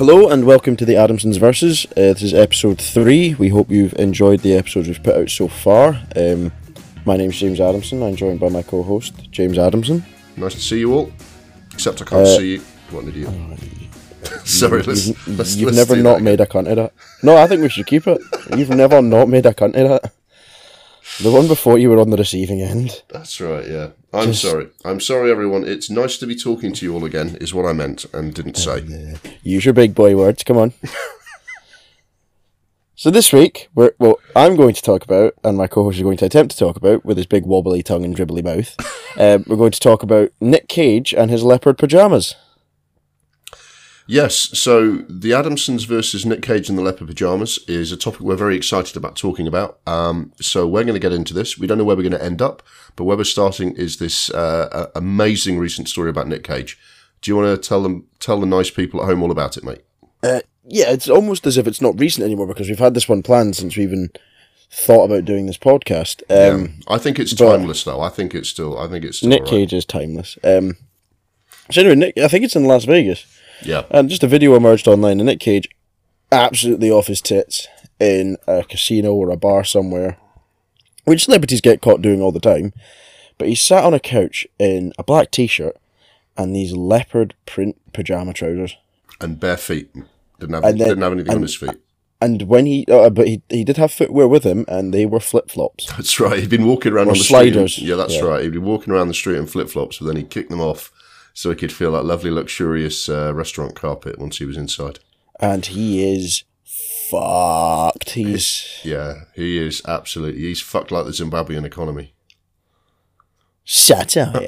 Hello and welcome to the Adamsons Versus. Uh, this is episode three. We hope you've enjoyed the episodes we've put out so far. Um, my name's James Adamson. I'm joined by my co-host James Adamson. Nice to see you all. Except I can't Uh, see you. What an idiot. Sorry, let's, you've let's, you've let's never not made a cunt of that. No, I think we should keep it. You've never not made a cunt of that. The one before you were on the receiving end. That's right, yeah. I'm Just- sorry. I'm sorry, everyone. It's nice to be talking to you all again, is what I meant and didn't say. Use your big boy words. Come on. so this week, we're well, I'm going to talk about, and my co-host is going to attempt to talk about, with his big wobbly tongue and dribbly mouth. um, we're going to talk about Nic Cage and his leopard pajamas. Yes, so the Adamsons versus Nic Cage and the Leopard Pajamas is a topic we're very excited about talking about. Um, so we're going to get into this. We don't know where we're going to end up, but where we're starting is this uh, amazing recent story about Nic Cage. Do you want to tell them, tell the nice people at home all about it, mate? Uh, yeah, it's almost as if it's not recent anymore because we've had this one planned since we even thought about doing this podcast. Um, Yeah. I think it's timeless, though. I think it's still. I think it's still Nic alright. Cage is timeless. Um, so anyway, Nic, I think it's in Las Vegas. Yeah, And just a video emerged online of Nic Cage absolutely off his tits in a casino or a bar somewhere, which celebrities get caught doing all the time. But he sat on a couch in a black t shirt and these leopard print pajama trousers. and bare feet. Didn't have And then- didn't have anything on his feet. And when he, uh, but he, he did have footwear with him, and they were flip flops. That's right. He'd been walking around Or on the sliders. street. Yeah, that's Yeah. right. He'd be walking around the street in flip flops, but then he'd kick them off so he could feel that lovely, luxurious uh, restaurant carpet once he was inside. And he is fucked. He's Yeah, he is absolutely. He's fucked like the Zimbabwean economy. Shut up. um,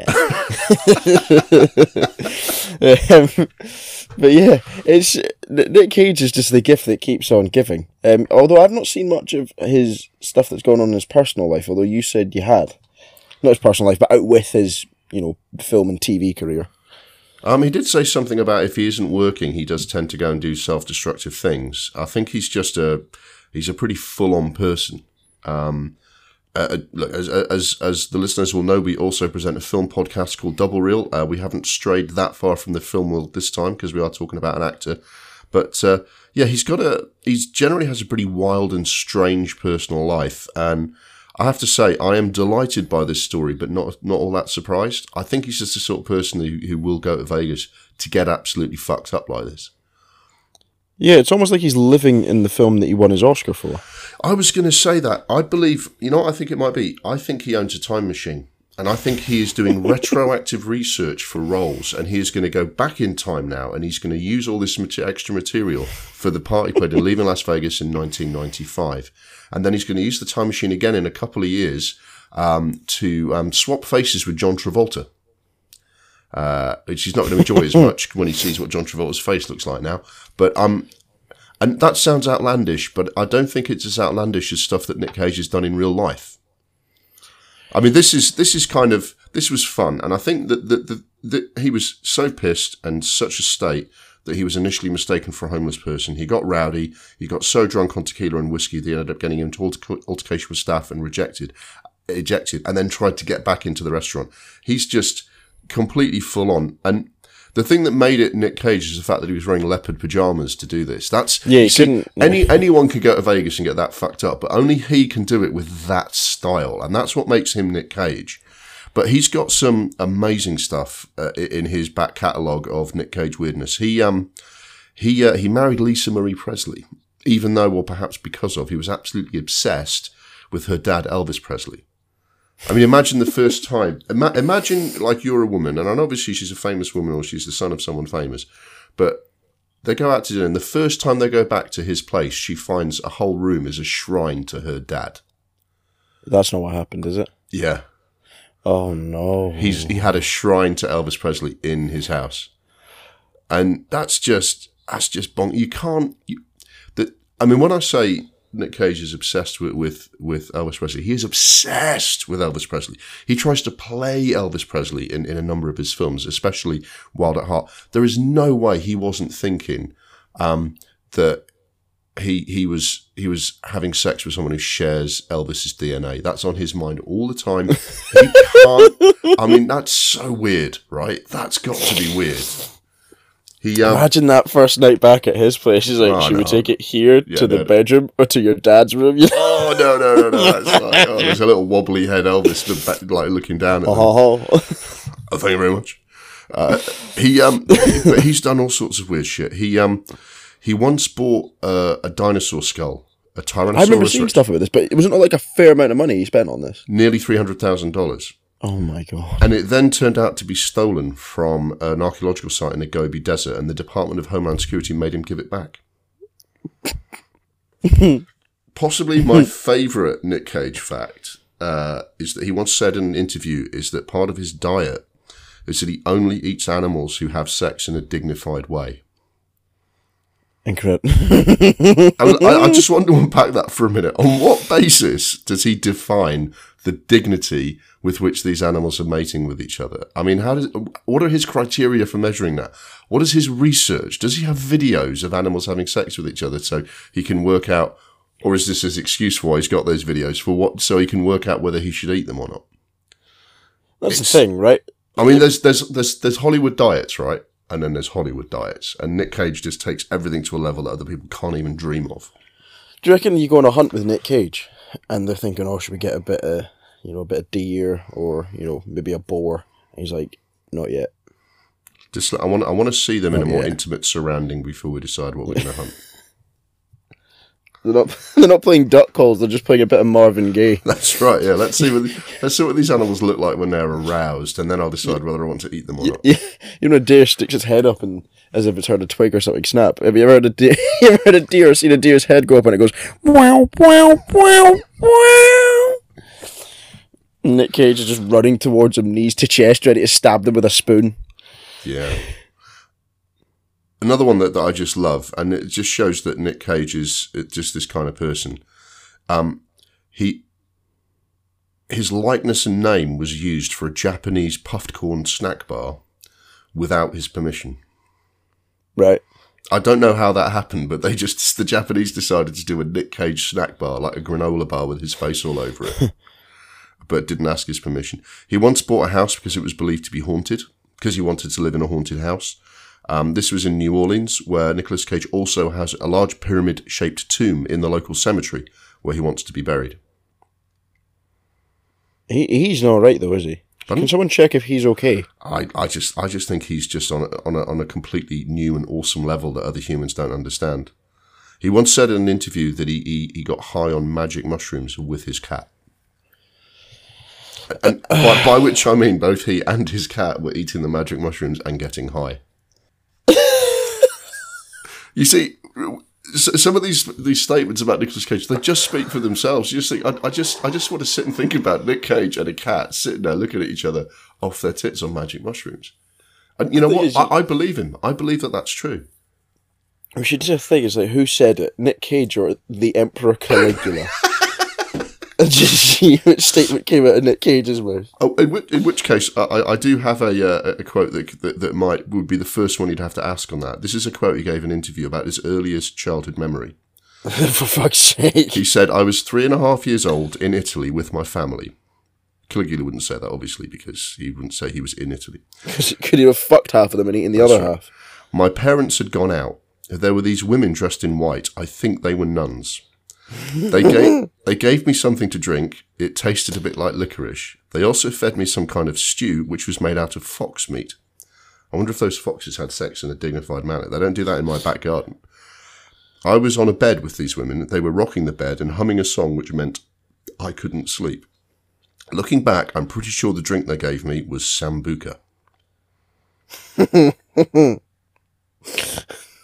but yeah, it's Nic Cage is just the gift that keeps on giving. Um, although I've not seen much of his stuff that's going on in his personal life. Although you said you had, not his personal life, but out with his you know film and TV career. Um, he did say something about if he isn't working, he does tend to go and do self-destructive things. I think he's just a he's a pretty full-on person. Um, uh, look, as, as as the listeners will know, we also present a film podcast called Double Reel. Uh, we haven't strayed that far from the film world this time because we are talking about an actor. But uh, yeah, he's got a he's generally has a pretty wild and strange personal life, and I have to say I am delighted by this story, but not not all that surprised. I think he's just the sort of person who, who will go to Vegas to get absolutely fucked up like this. Yeah, it's almost like he's living in the film that he won his Oscar for. I was going to say that. I believe, you know what I think it might be? I think he owns a time machine. And I think he is doing retroactive research for roles. And he is going to go back in time now and he's going to use all this extra material for the part he played in Leaving Las Vegas in 1995. And then he's going to use the time machine again in a couple of years um, to um, swap faces with John Travolta. Uh, which he's not going to enjoy as much when he sees what John Travolta's face looks like now. But um, and that sounds outlandish, but I don't think it's as outlandish as stuff that Nic Cage has done in real life. I mean, this is this is kind of this was fun, and I think that that, that, he was so pissed and such a state that he was initially mistaken for a homeless person. He got rowdy. He got so drunk on tequila and whiskey that he ended up getting into alter- altercation with staff and rejected, ejected, and then tried to get back into the restaurant. He's just completely full on, and the thing that made it Nic Cage is the fact that he was wearing leopard pajamas to do this. That's Yeah, he you see, couldn't- any anyone could go to Vegas and get that fucked up, but only he can do it with that style, and that's what makes him Nic Cage. But he's got some amazing stuff uh, in his back catalogue of Nic Cage weirdness. He um he uh, he married Lisa Marie Presley, even though, or perhaps because of, he was absolutely obsessed with her dad Elvis Presley. I mean, imagine the first time. Ima- imagine like you're a woman, and obviously she's a famous woman or she's the son of someone famous, but they go out to dinner, and the first time they go back to his place, she finds a whole room is a shrine to her dad. That's not what happened, is it? Yeah, Oh no. he's he had a shrine to Elvis Presley in his house, and that's just that's just bonk. You can't. You, that I mean, when I say Nic Cage is obsessed with, with with Elvis Presley, he is obsessed with Elvis Presley. He tries to play Elvis Presley in, in a number of his films, especially Wild at Heart. There is no way he wasn't thinking um, that he he was he was having sex with someone who shares Elvis's DNA. That's on his mind all the time. He can't. I mean, that's so weird, right? That's got to be weird. He um, Imagine that first night back at his place. He's like, Oh, should we take it here Yeah, to the no, no. bedroom or to your dad's room? Oh no no no no! That's like, oh, there's a little wobbly head Elvis back, like looking down at. Oh, Oh, thank you very much. Uh, he um, but he's done all sorts of weird shit. He um, he once bought uh, a dinosaur skull, a Tyrannosaurus. I remember seeing stuff about this, but it wasn't like a fair amount of money he spent on this. nearly three hundred thousand dollars. Oh my god! And it then turned out to be stolen from an archaeological site in the Gobi Desert, and the Department of Homeland Security made him give it back. Possibly my favourite Nic Cage fact uh, is that he once said in an interview is that part of his diet is that he only eats animals who have sex in a dignified way. Incredible. I, I, I just want to unpack that for a minute. On what basis does he define the dignity with which these animals are mating with each other? I mean, how does what are his criteria for measuring that? What is his research? Does he have videos of animals having sex with each other so he can work out, or is this his excuse for why he's got those videos for what? So he can work out whether he should eat them or not. That's the thing, right? I mean, there's there's there's there's Hollywood diets, right? And then there's Hollywood diets, and Nic Cage just takes everything to a level that other people can't even dream of. Do you reckon you go on a hunt with Nic Cage, and they're thinking, "Oh, should we get a bit of, you know, a bit of deer, or you know, maybe a boar?" And he's like, "Not yet." Just I want I want to see them in a more yeah. intimate surrounding before we decide what we're going to hunt. They're not. They're not playing duck calls. They're just playing a bit of Marvin Gaye. That's right. Yeah, let's see what let's see what these animals look like when they're aroused, and then I'll decide whether I want to eat them or not. Yeah, you know, a deer sticks its head up and as if it's heard a twig or something snap. Have you ever heard a deer? you ever heard a deer or seen a deer's head go up and it goes wow wow wow wow? Nic Cage is just running towards him, knees to chest, ready to stab them with a spoon. Yeah. Another one that, that I just love, and it just shows that Nic Cage is uh, just this kind of person. Um, he his likeness and name was used for a Japanese puffed corn snack bar without his permission. Right. I don't know how that happened, but they just the Japanese decided to do a Nic Cage snack bar, like a granola bar with his face all over it, but didn't ask his permission. He once bought a house because it was believed to be haunted, because he wanted to live in a haunted house. Um, this was in New Orleans, where Nicolas Cage also has a large pyramid-shaped tomb in the local cemetery where he wants to be buried. He he's not right though, is he? Pardon? Can someone check if he's okay? I, I just I just think he's just on a, on a on a completely new and awesome level that other humans don't understand. He once said in an interview that he, he, he got high on magic mushrooms with his cat. And by, by which I mean both he and his cat were eating the magic mushrooms and getting high. you see, some of these these statements about Nicolas Cage, they just speak for themselves. You just think, I, I just I just want to sit and think about Nic Cage and a cat sitting there looking at each other off their tits on magic mushrooms. And you know what? I, I believe him. I believe that that's true. We should just think it's like who said it, Nic Cage or the Emperor Caligula. and just see which statement came out of Nic Cage's mouth. Oh, in which, in which case, I- I, do have a, uh, a quote that, that that might would be the first one you'd have to ask on that. This is a quote he gave in an interview about his earliest childhood memory. For fuck's sake. He said, "I was three and a half years old in Italy with my family." Caligula wouldn't say that, obviously, because he wouldn't say he was in Italy. Could he have fucked half of them and eaten the other half? My parents had gone out. There were these women dressed in white. I think they were nuns. They gave they gave me something to drink. It tasted a bit like licorice. They also fed me some kind of stew, which was made out of fox meat. I wonder if those foxes had sex in a dignified manner. They don't do that in my back garden. I was on a bed with these women. They were rocking the bed and humming a song which meant I couldn't sleep. Looking back, I'm pretty sure the drink they gave me was sambuca.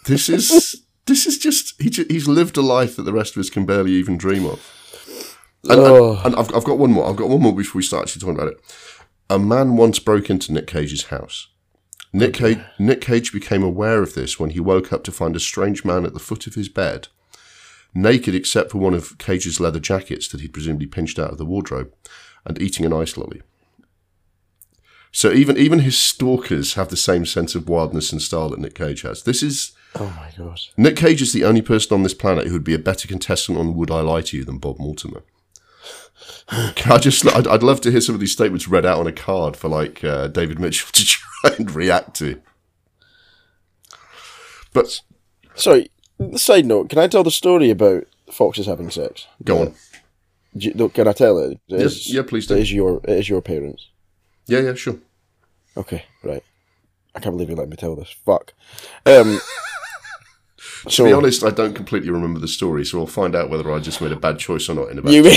this is this is just he, he's lived a life that the rest of us can barely even dream of. And, and- Oh. and I've, I've got one more. I've got one more before we start actually talking about it. A man once broke into Nic Cage's house. Nic, Cage, Nic Cage became aware of this when he woke up to find a strange man at the foot of his bed, naked except for one of Cage's leather jackets that he'd presumably pinched out of the wardrobe, and eating an ice lolly. So even even his stalkers have the same sense of wildness and style that Nic Cage has. This is Oh my god. Nic Cage is the only person on this planet who would be a better contestant on Would I Lie to You than Bob Mortimer. I just, I'd, I'd love to hear some of these statements read out on a card for like uh, David Mitchell to try and react to. But Sorry. Side note: Can I tell the story about foxes having sex? go on. You- no, Can I tell it? It Yes, is- yeah, please do. It is your. It is your parents. Yeah, yeah, sure. Okay, right. I can't believe you let me tell this. Fuck. Um. To so be honest, I don't completely remember the story, so I'll find out whether I just made a bad choice or not in about. you?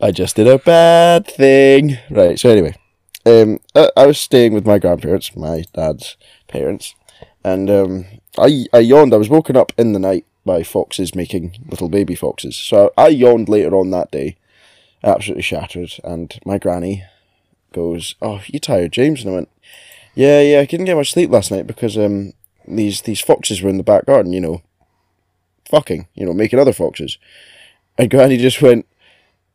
I just did a bad thing. Right. So anyway, um, I, I was staying with my grandparents, my dad's parents, and um, I I yawned. I was woken up in the night by foxes making little baby foxes. So I yawned later on that day, absolutely shattered, and my granny goes, "Oh, you tired, James?" And I went, "Yeah, yeah. I couldn't get much sleep last night because um these these foxes were in the back garden, you know, fucking, you know, making other foxes." And Granny just went,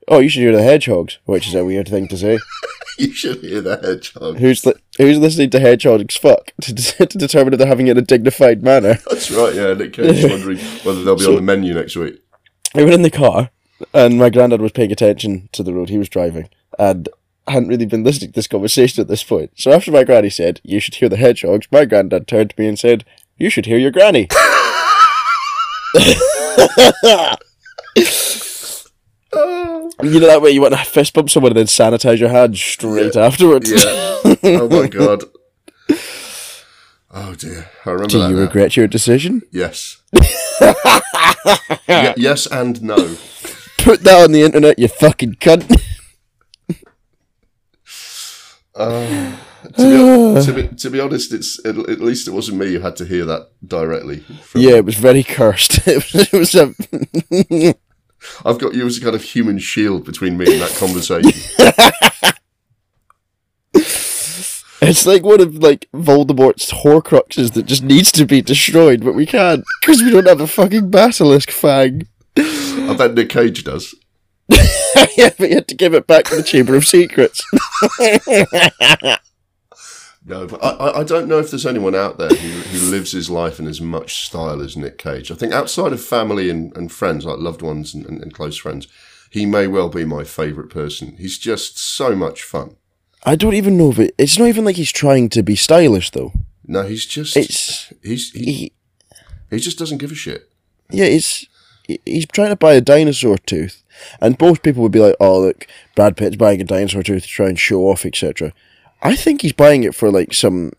"Oh, you should hear the hedgehogs," which is a weird thing to say. you should hear the hedgehog. Who's li- who's listening to hedgehogs fuck to, to determine if they're having it in a dignified manner? That's right. Yeah, Nic Cage is wondering whether they'll be on the menu next week. We were in the car, and my granddad was paying attention to the road he was driving, and hadn't really been listening to this conversation at this point. So after my granny said, "You should hear the hedgehogs," my granddad turned to me and said, "You should hear your granny." you know that way you want to fist bump someone and then sanitize your hands straight afterwards. Yeah. oh my god. Oh dear. I remember Do you now. regret your decision? Yes. Ye- yes and no. Put that on the internet, you fucking cunt. Um, to be, to, be, to be honest, it's at, at least it wasn't me who had to hear that directly. From, yeah, it was very cursed. It was, it was a, I've got you as a kind of human shield between me and that conversation. It's like one of like Voldemort's Horcruxes that just needs to be destroyed, but we can't because we don't have a fucking basilisk fang. I bet Nic Cage does. Yeah, but you had to give it back to the Chamber of Secrets. No, but I, I- don't know if there's anyone out there who, who lives his life in as much style as Nic Cage. I think outside of family and, and friends, like loved ones and, and, and close friends, he may well be my favourite person. He's just so much fun. I don't even know if it. It's not even like he's trying to be stylish though. No, he's just It's he's he, he, he just doesn't give a shit. yeah, it's he- he's trying to buy a dinosaur tooth, and most people would be like, "Oh, look, Brad Pitt's buying a dinosaur tooth to try and show off, etc." I think he's buying it for like some,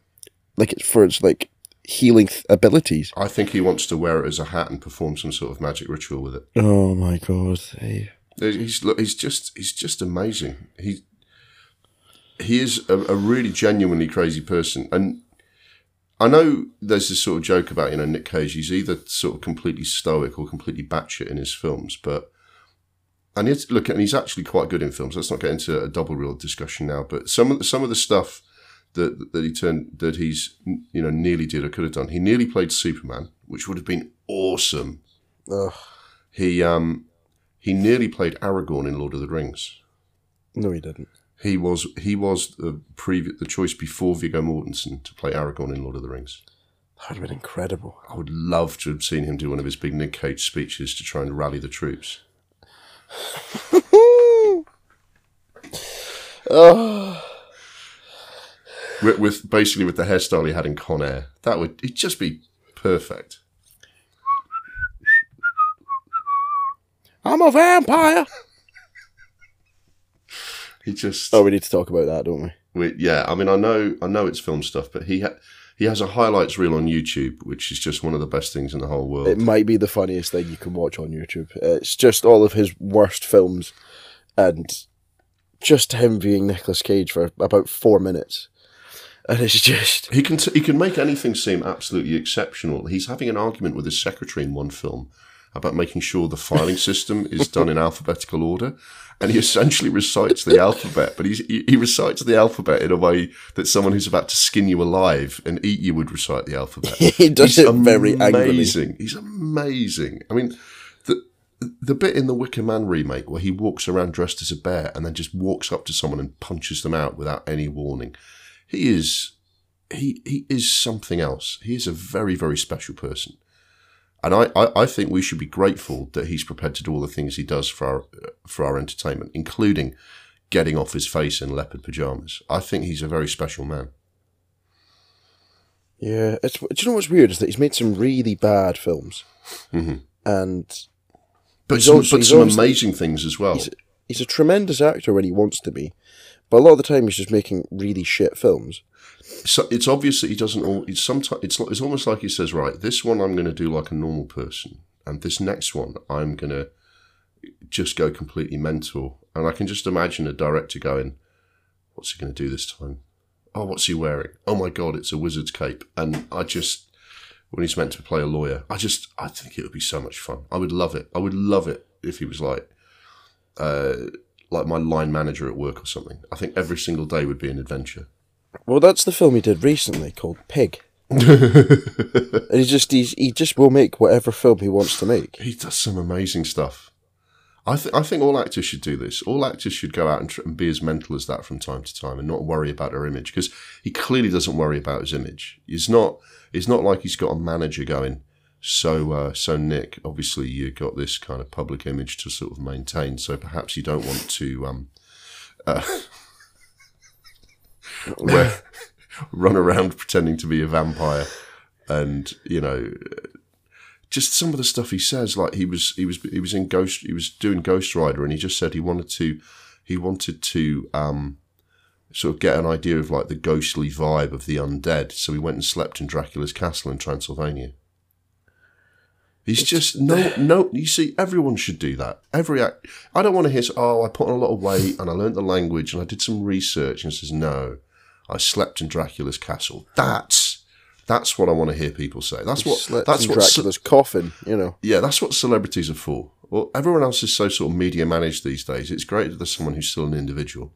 like it's for its like healing th- abilities. I think he wants to wear it as a hat and perform some sort of magic ritual with it. Oh my god! Hey. He's look, he's just he's just amazing. He he is a, a really genuinely crazy person, and I know there's this sort of joke about you know Nic Cage. He's either sort of completely stoic or completely batshit in his films, but and it's look, and he's actually quite good in films. Let's not get into a double reel discussion now, but some of the, some of the stuff that that he turned that he's you know nearly did or could have done. He nearly played Superman, which would have been awesome. Ugh. He um he nearly played Aragorn in Lord of the Rings. No, he didn't. He was he was the previ- the choice before Viggo Mortensen to play Aragorn in Lord of the Rings. That would have been incredible. I would love to have seen him do one of his big Nic Cage speeches to try and rally the troops. Oh, With, with basically with the hairstyle he had in Con Air, that would it'd just be perfect. I'm a vampire. He just Oh, we need to talk about that, don't we? we, yeah. I mean, I know I know it's film stuff, but he ha- he has a highlights reel on YouTube, which is just one of the best things in the whole world. It might be the funniest thing you can watch on YouTube. It's just all of his worst films, and just him being Nicolas Cage for about four minutes, and it's just He can t- he can make anything seem absolutely exceptional. He's having an argument with his secretary in one film about making sure the filing system is done in alphabetical order, and he essentially recites the alphabet. But he's, he he recites the alphabet in a way that someone who's about to skin you alive and eat you would recite the alphabet. he does He's it very angrily. amazing. He's amazing. I mean, the the bit in the Wicker Man remake where he walks around dressed as a bear and then just walks up to someone and punches them out without any warning. He is he he is something else. He is a very very special person, and I, I, I think we should be grateful that he's prepared to do all the things he does for our for our entertainment, including getting off his face in leopard pajamas. I think he's a very special man. Yeah, it's. Do you know what's weird is that he's made some really bad films, mm-hmm. and But He's some, also- but some amazing things as well. he's he's a tremendous actor when he wants to be, but a lot of the time he's just making really shit films. So it's obvious that he doesn't. All, it's sometimes it's, it's almost like he says, right, this one I'm going to do like a normal person, and this next one I'm going to just go completely mental. And I can just imagine a director going, "What's he going to do this time? Oh, what's he wearing? Oh my god, it's a wizard's cape!" And I just, when he's meant to play a lawyer, I just, I think it would be so much fun. I would love it. I would love it if he was like, uh, like my line manager at work or something. I think every single day would be an adventure. Well, that's the film he did recently called Pig, and he just he's, he just will make whatever film he wants to make. He does some amazing stuff. I, th- I think all actors should do this. All actors should go out and, tr- and be as mental as that from time to time and not worry about their image because he clearly doesn't worry about his image. He's not. It's not like he's got a manager going. So, uh, so Nic, obviously you got this kind of public image to sort of maintain. So perhaps you don't want to um, uh, wear, run around pretending to be a vampire, and you know just some of the stuff he says, like he was he was he was in Ghost he was doing Ghost Rider, and he just said he wanted to he wanted to um, sort of get an idea of like the ghostly vibe of the undead. So he went and slept in Dracula's castle in Transylvania. He's just no no. You see, everyone should do that. Every act. I don't want to hear. Oh, I put on a lot of weight and I learned the language and I did some research. And says no, I slept in Dracula's castle. That's that's what I want to hear people say. That's what Slept that's in what ce- Dracula's coffin, you know. yeah, that's what celebrities are for. Well, everyone else is so sort of media managed these days. It's great that there's someone who's still an individual.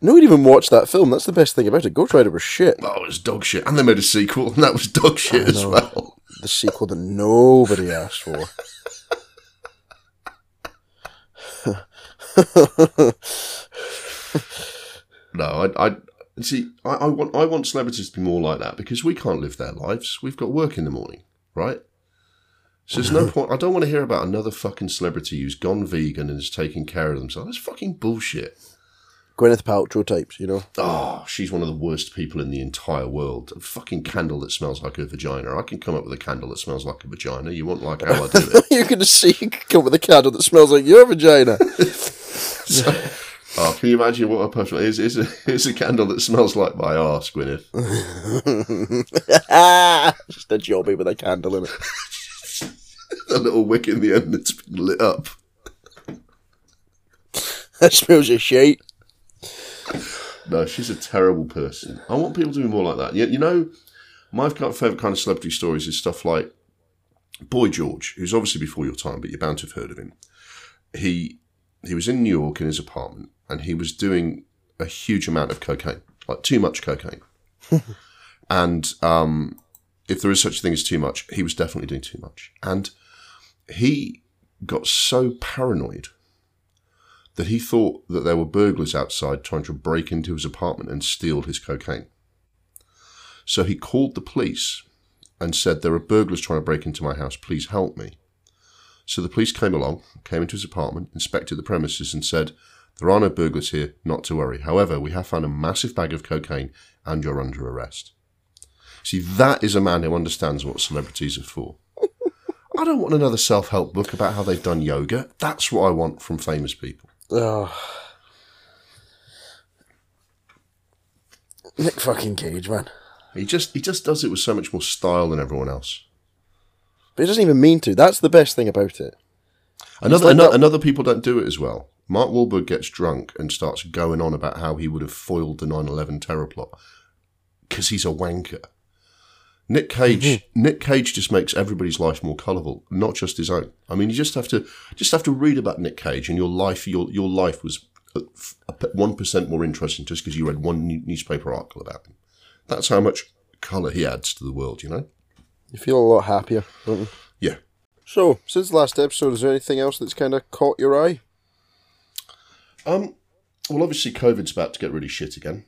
No one even watched that film. That's the best thing about it. Ghost Rider was shit. Oh, it was dog shit. And they made a sequel, and that was dog shit as well. The sequel that nobody asked for. No, I, I see. I, I want I want celebrities to be more like that because we can't live their lives. We've got work in the morning, right? So there's no point. I don't want to hear about another fucking celebrity who's gone vegan and is taking care of themselves. That's fucking bullshit. Gwyneth Paltrow types, you know. Oh, she's one of the worst people in the entire world. A fucking candle that smells like a vagina. I can come up with a candle that smells like a vagina. You won't like how I do it. You're going to see you can come up with a candle that smells like your vagina. Oh, can you imagine what a person is? Is a, is a candle that smells like my arse, Gwyneth. Just a jobby with a candle in it. a little wick in the end that's been lit up. That smells of shit. No, she's a terrible person. I want people to be more like that. You, you know, my favourite kind of celebrity stories is stuff like Boy George, who's obviously before your time, but you're bound to have heard of him. He he was in New York in his apartment, and he was doing a huge amount of cocaine, like too much cocaine. and um, if there is such a thing as too much, he was definitely doing too much. And he got so paranoid that he thought that there were burglars outside trying to break into his apartment and steal his cocaine. So he called the police and said, There are burglars trying to break into my house, please help me. So the police came along, came into his apartment, inspected the premises, and said, There are no burglars here, not to worry. However, we have found a massive bag of cocaine and you're under arrest. See, that is a man who understands what celebrities are for. I don't want another self help book about how they've done yoga. That's what I want from famous people. Oh. Nic fucking Cage, man. He just he just does it with so much more style than everyone else. But he doesn't even mean to. That's the best thing about it. Another like another, that- another people don't do it as well. Mark Wahlberg gets drunk and starts going on about how he would have foiled the 9/11 terror plot because he's a wanker. Nic Cage mm-hmm. Nic Cage just makes everybody's life more colourful, not just his own. I mean, you just have to just have to read about Nic Cage, and your life your your life was uh, one percent more interesting just because you read one new- newspaper article about him. That's how much colour he adds to the world, you know. You feel a lot happier, don't you? Yeah. So, since the last episode, is there anything else that's kind of caught your eye? Um. Well, obviously, COVID's about to get really shit again.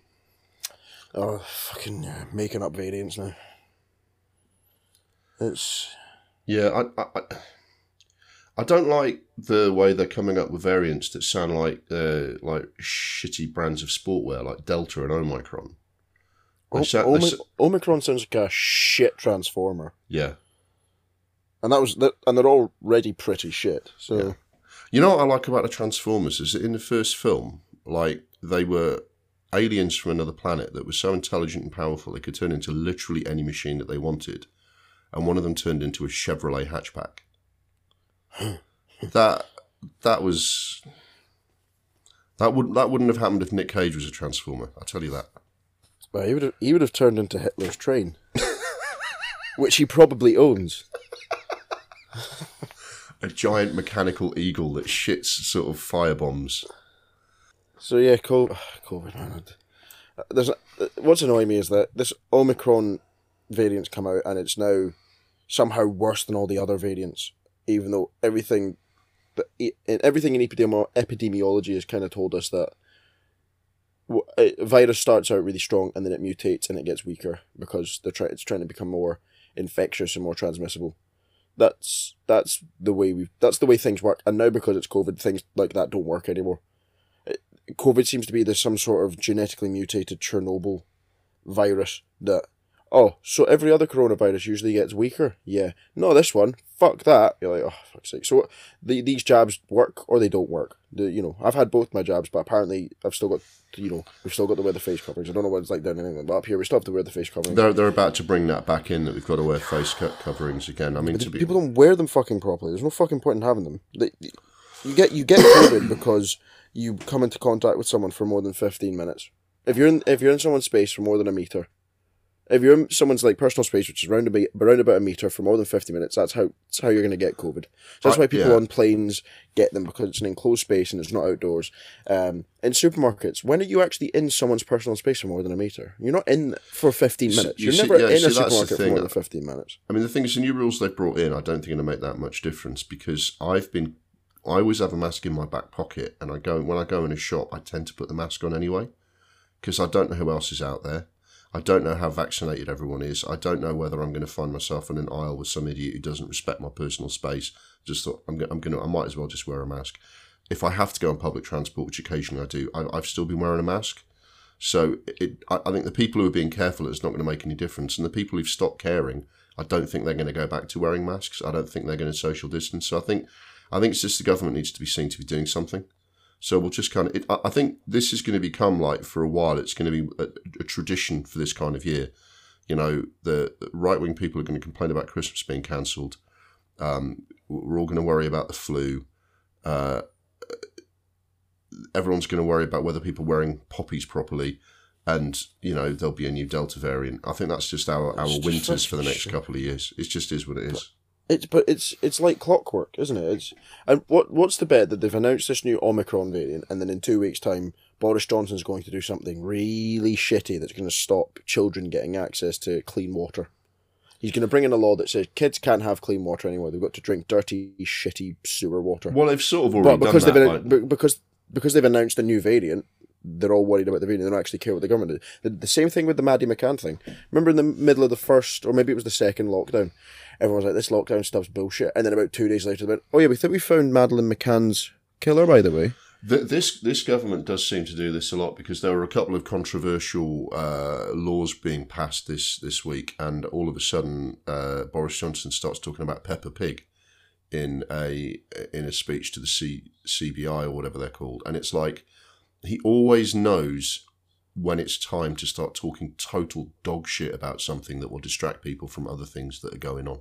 Oh, fucking making up variants now. It's Yeah, I, I, I- I don't like the way they're coming up with variants that sound like uh, like shitty brands of sportwear, like Delta and Omicron. They sa- they Omi- sa- Omicron sounds like a shit transformer, yeah. and that was that, and they're already pretty shit. So Yeah. You know what I like about the Transformers is that in the first film, like they were aliens from another planet that were so intelligent and powerful they could turn into literally any machine that they wanted, and one of them turned into a Chevrolet hatchback. that that was that would that wouldn't have happened if Nic Cage was a Transformer. I tell you that. well, he would have he would have turned into Hitler's train, which he probably owns. A giant mechanical eagle that shits sort of firebombs. So yeah, co- COVID. Man. Uh, there's a, uh, what's annoying me is that this Omicron variant's come out and it's now somehow worse than all the other variants, even though everything everything in epidemiology has kind of told us that a uh, virus starts out really strong and then it mutates and it gets weaker because they're try- it's trying to become more infectious and more transmissible. That's that's the way we that's the way things work. And now because it's COVID, things like that don't work anymore. COVID seems to be there's some sort of genetically mutated Chernobyl virus that oh, so every other coronavirus usually gets weaker. Yeah. No, this one, fuck that. You're like, oh fuck's sake. So the, these jabs work or they don't work. The you know, I've had both my jabs, but apparently I've still got you know, we've still got to wear the face coverings. I don't know what it's like down in England, but up here we still have to wear the face coverings. They're they're about to bring that back in that we've got to wear face cut coverings again. I mean, to be People don't wear them fucking properly. There's no fucking point in having them. They, you get you get COVID because you come into contact with someone for more than fifteen minutes. If you're in if you're in someone's space for more than a meter, if you're in someone's like personal space, which is around about around about a meter for more than fifty minutes, that's how that's how you're going to get COVID. So that's why people yeah. on planes get them because it's an enclosed space and it's not outdoors. Um, in supermarkets, when are you actually in someone's personal space for more than a meter? You're not in for fifteen minutes. you You're see- never yeah, in see, a supermarket for more than fifteen minutes. I mean, the thing is, the new rules they've brought in, I don't think are going to make that much difference because I've been, I always have a mask in my back pocket, and I go when I go in a shop, I tend to put the mask on anyway, because I don't know who else is out there. I don't know how vaccinated everyone is. I don't know whether I'm going to find myself in an aisle with some idiot who doesn't respect my personal space. Just thought I'm going, I'm going to, I might as well just wear a mask. If I have to go on public transport, which occasionally I do, I, I've still been wearing a mask. So it, I, I think the people who are being careful, it's not going to make any difference. And the people who've stopped caring, I don't think they're going to go back to wearing masks. I don't think they're going to social distance. So I think, I think it's just the government needs to be seen to be doing something. So we'll just kind of, it, I think this is going to become like for a while, it's going to be a, a tradition for this kind of year. You know, the, the right wing people are going to complain about Christmas being cancelled. Um, we're all going to worry about the flu. Uh, everyone's going to worry about whether people are wearing poppies properly. And, you know, there'll be a new Delta variant. I think that's just our, our It's winters for the next couple of years. It just is what it is. It's but it's it's like clockwork, isn't it? It's and what what's the bet that they've announced this new Omicron variant, and then in two weeks' time, Boris Johnson's going to do something really shitty that's going to stop children getting access to clean water. He's going to bring in a law that says kids can't have clean water anymore; they've got to drink dirty, shitty sewer water. Well, they've sort of but already because done they've that. been, like- because because they've announced a new variant, they're all worried about the variant. They don't actually care what the government did. The, the same thing with the Maddie McCann thing. Remember in the middle of the first, or maybe it was the second lockdown, everyone was like, "This lockdown stuff's bullshit," and then about two days later, they went, "Oh yeah, we think we found Madeleine McCann's killer, by the way." Th- this this government does seem to do this a lot because there were a couple of controversial uh, laws being passed this this week, and all of a sudden uh, Boris Johnson starts talking about Peppa Pig in a in a speech to the C- CBI or whatever they're called, and it's like he always knows when it's time to start talking total dog shit about something that will distract people from other things that are going on.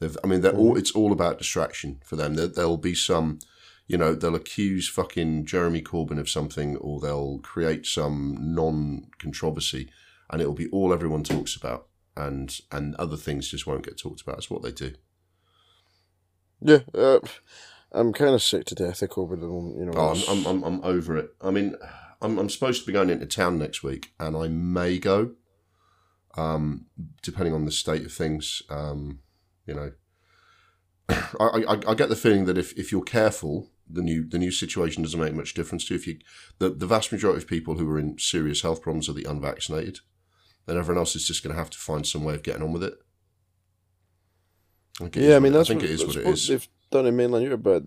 They've, I mean, they're all, it's all about distraction for them. There, there'll be some you know, they'll accuse fucking Jeremy Corbyn of something or they'll create some non controversy and it'll be all everyone talks about and and other things just won't get talked about. It's what they do. Yeah, uh, I'm kind of sick to death of COVID. at the moment, You know, Oh, I'm, I'm, I'm, I'm over it. I mean, I'm, I'm supposed to be going into town next week and I may go, um, depending on the state of things. Um, you know, I, I, I get the feeling that if, if you're careful, the new the new situation doesn't make much difference to you. If you the, the vast majority of people who are in serious health problems are the unvaccinated, then everyone else is just going to have to find some way of getting on with it. I think it is yeah, I mean that's I think what, it is what it is. They've done in mainland Europe, but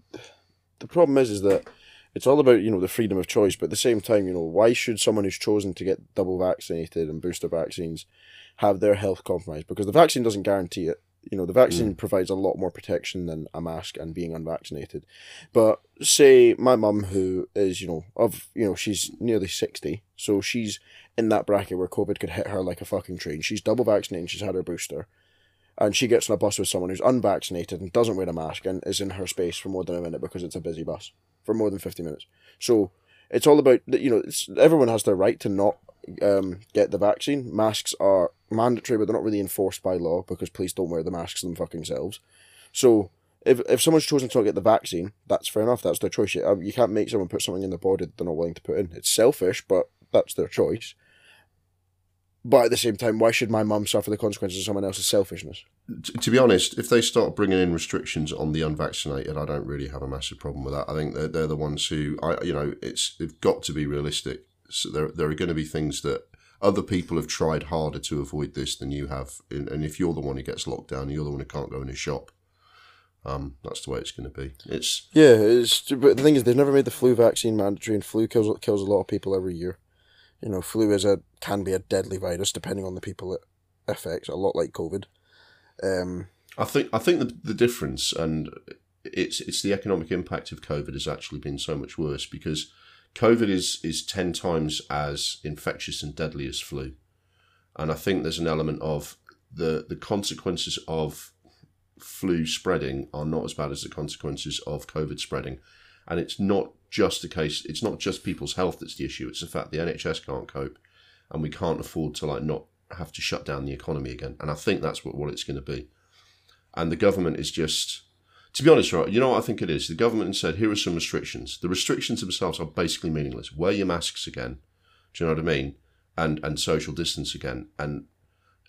the problem is, is that it's all about you know the freedom of choice. But at the same time, you know, why should someone who's chosen to get double vaccinated and booster vaccines have their health compromised? Because the vaccine doesn't guarantee it. You know, the vaccine mm. provides a lot more protection than a mask and being unvaccinated. But say my mum, who is you know of you know she's nearly sixty, so she's in that bracket where COVID could hit her like a fucking train. She's double vaccinated. She's had her booster and she gets on a bus with someone who's unvaccinated and doesn't wear a mask and is in her space for more than a minute because it's a busy bus for more than 50 minutes. So it's all about, you know, everyone has their right to not um, get the vaccine. Masks are mandatory, but they're not really enforced by law because police don't wear the masks them fucking selves. So if, if someone's chosen to not get the vaccine, that's fair enough. That's their choice. You, you can't make someone put something in their body they're not willing to put in. It's selfish, but that's their choice. But at the same time, why should my mum suffer the consequences of someone else's selfishness? T- to be honest, if they start bringing in restrictions on the unvaccinated, I don't really have a massive problem with that. I think they're, they're the ones who, I you know, it's they've got to be realistic. So there there are going to be things that other people have tried harder to avoid this than you have, and and if you're the one who gets locked down, you're the one who can't go in a shop. Um, that's the way it's going to be. It's Yeah, it's, but the thing is, they've never made the flu vaccine mandatory, and flu kills kills a lot of people every year. You know, flu is a can be a deadly virus depending on the people it affects. A lot like COVID. Um, I think I think the, the difference and it's it's the economic impact of COVID has actually been so much worse because COVID is is ten times as infectious and deadly as flu, and I think there's an element of the the consequences of flu spreading are not as bad as the consequences of COVID spreading, and it's not just a case. It's not just people's health that's the issue. It's the fact the NHS can't cope, and we can't afford to like not have to shut down the economy again. And I think that's what, what it's going to be. And the government is just, to be honest, right? You know what I think it is. The government said here are some restrictions. The restrictions themselves are basically meaningless. Wear your masks again. Do you know what I mean? And and social distance again. And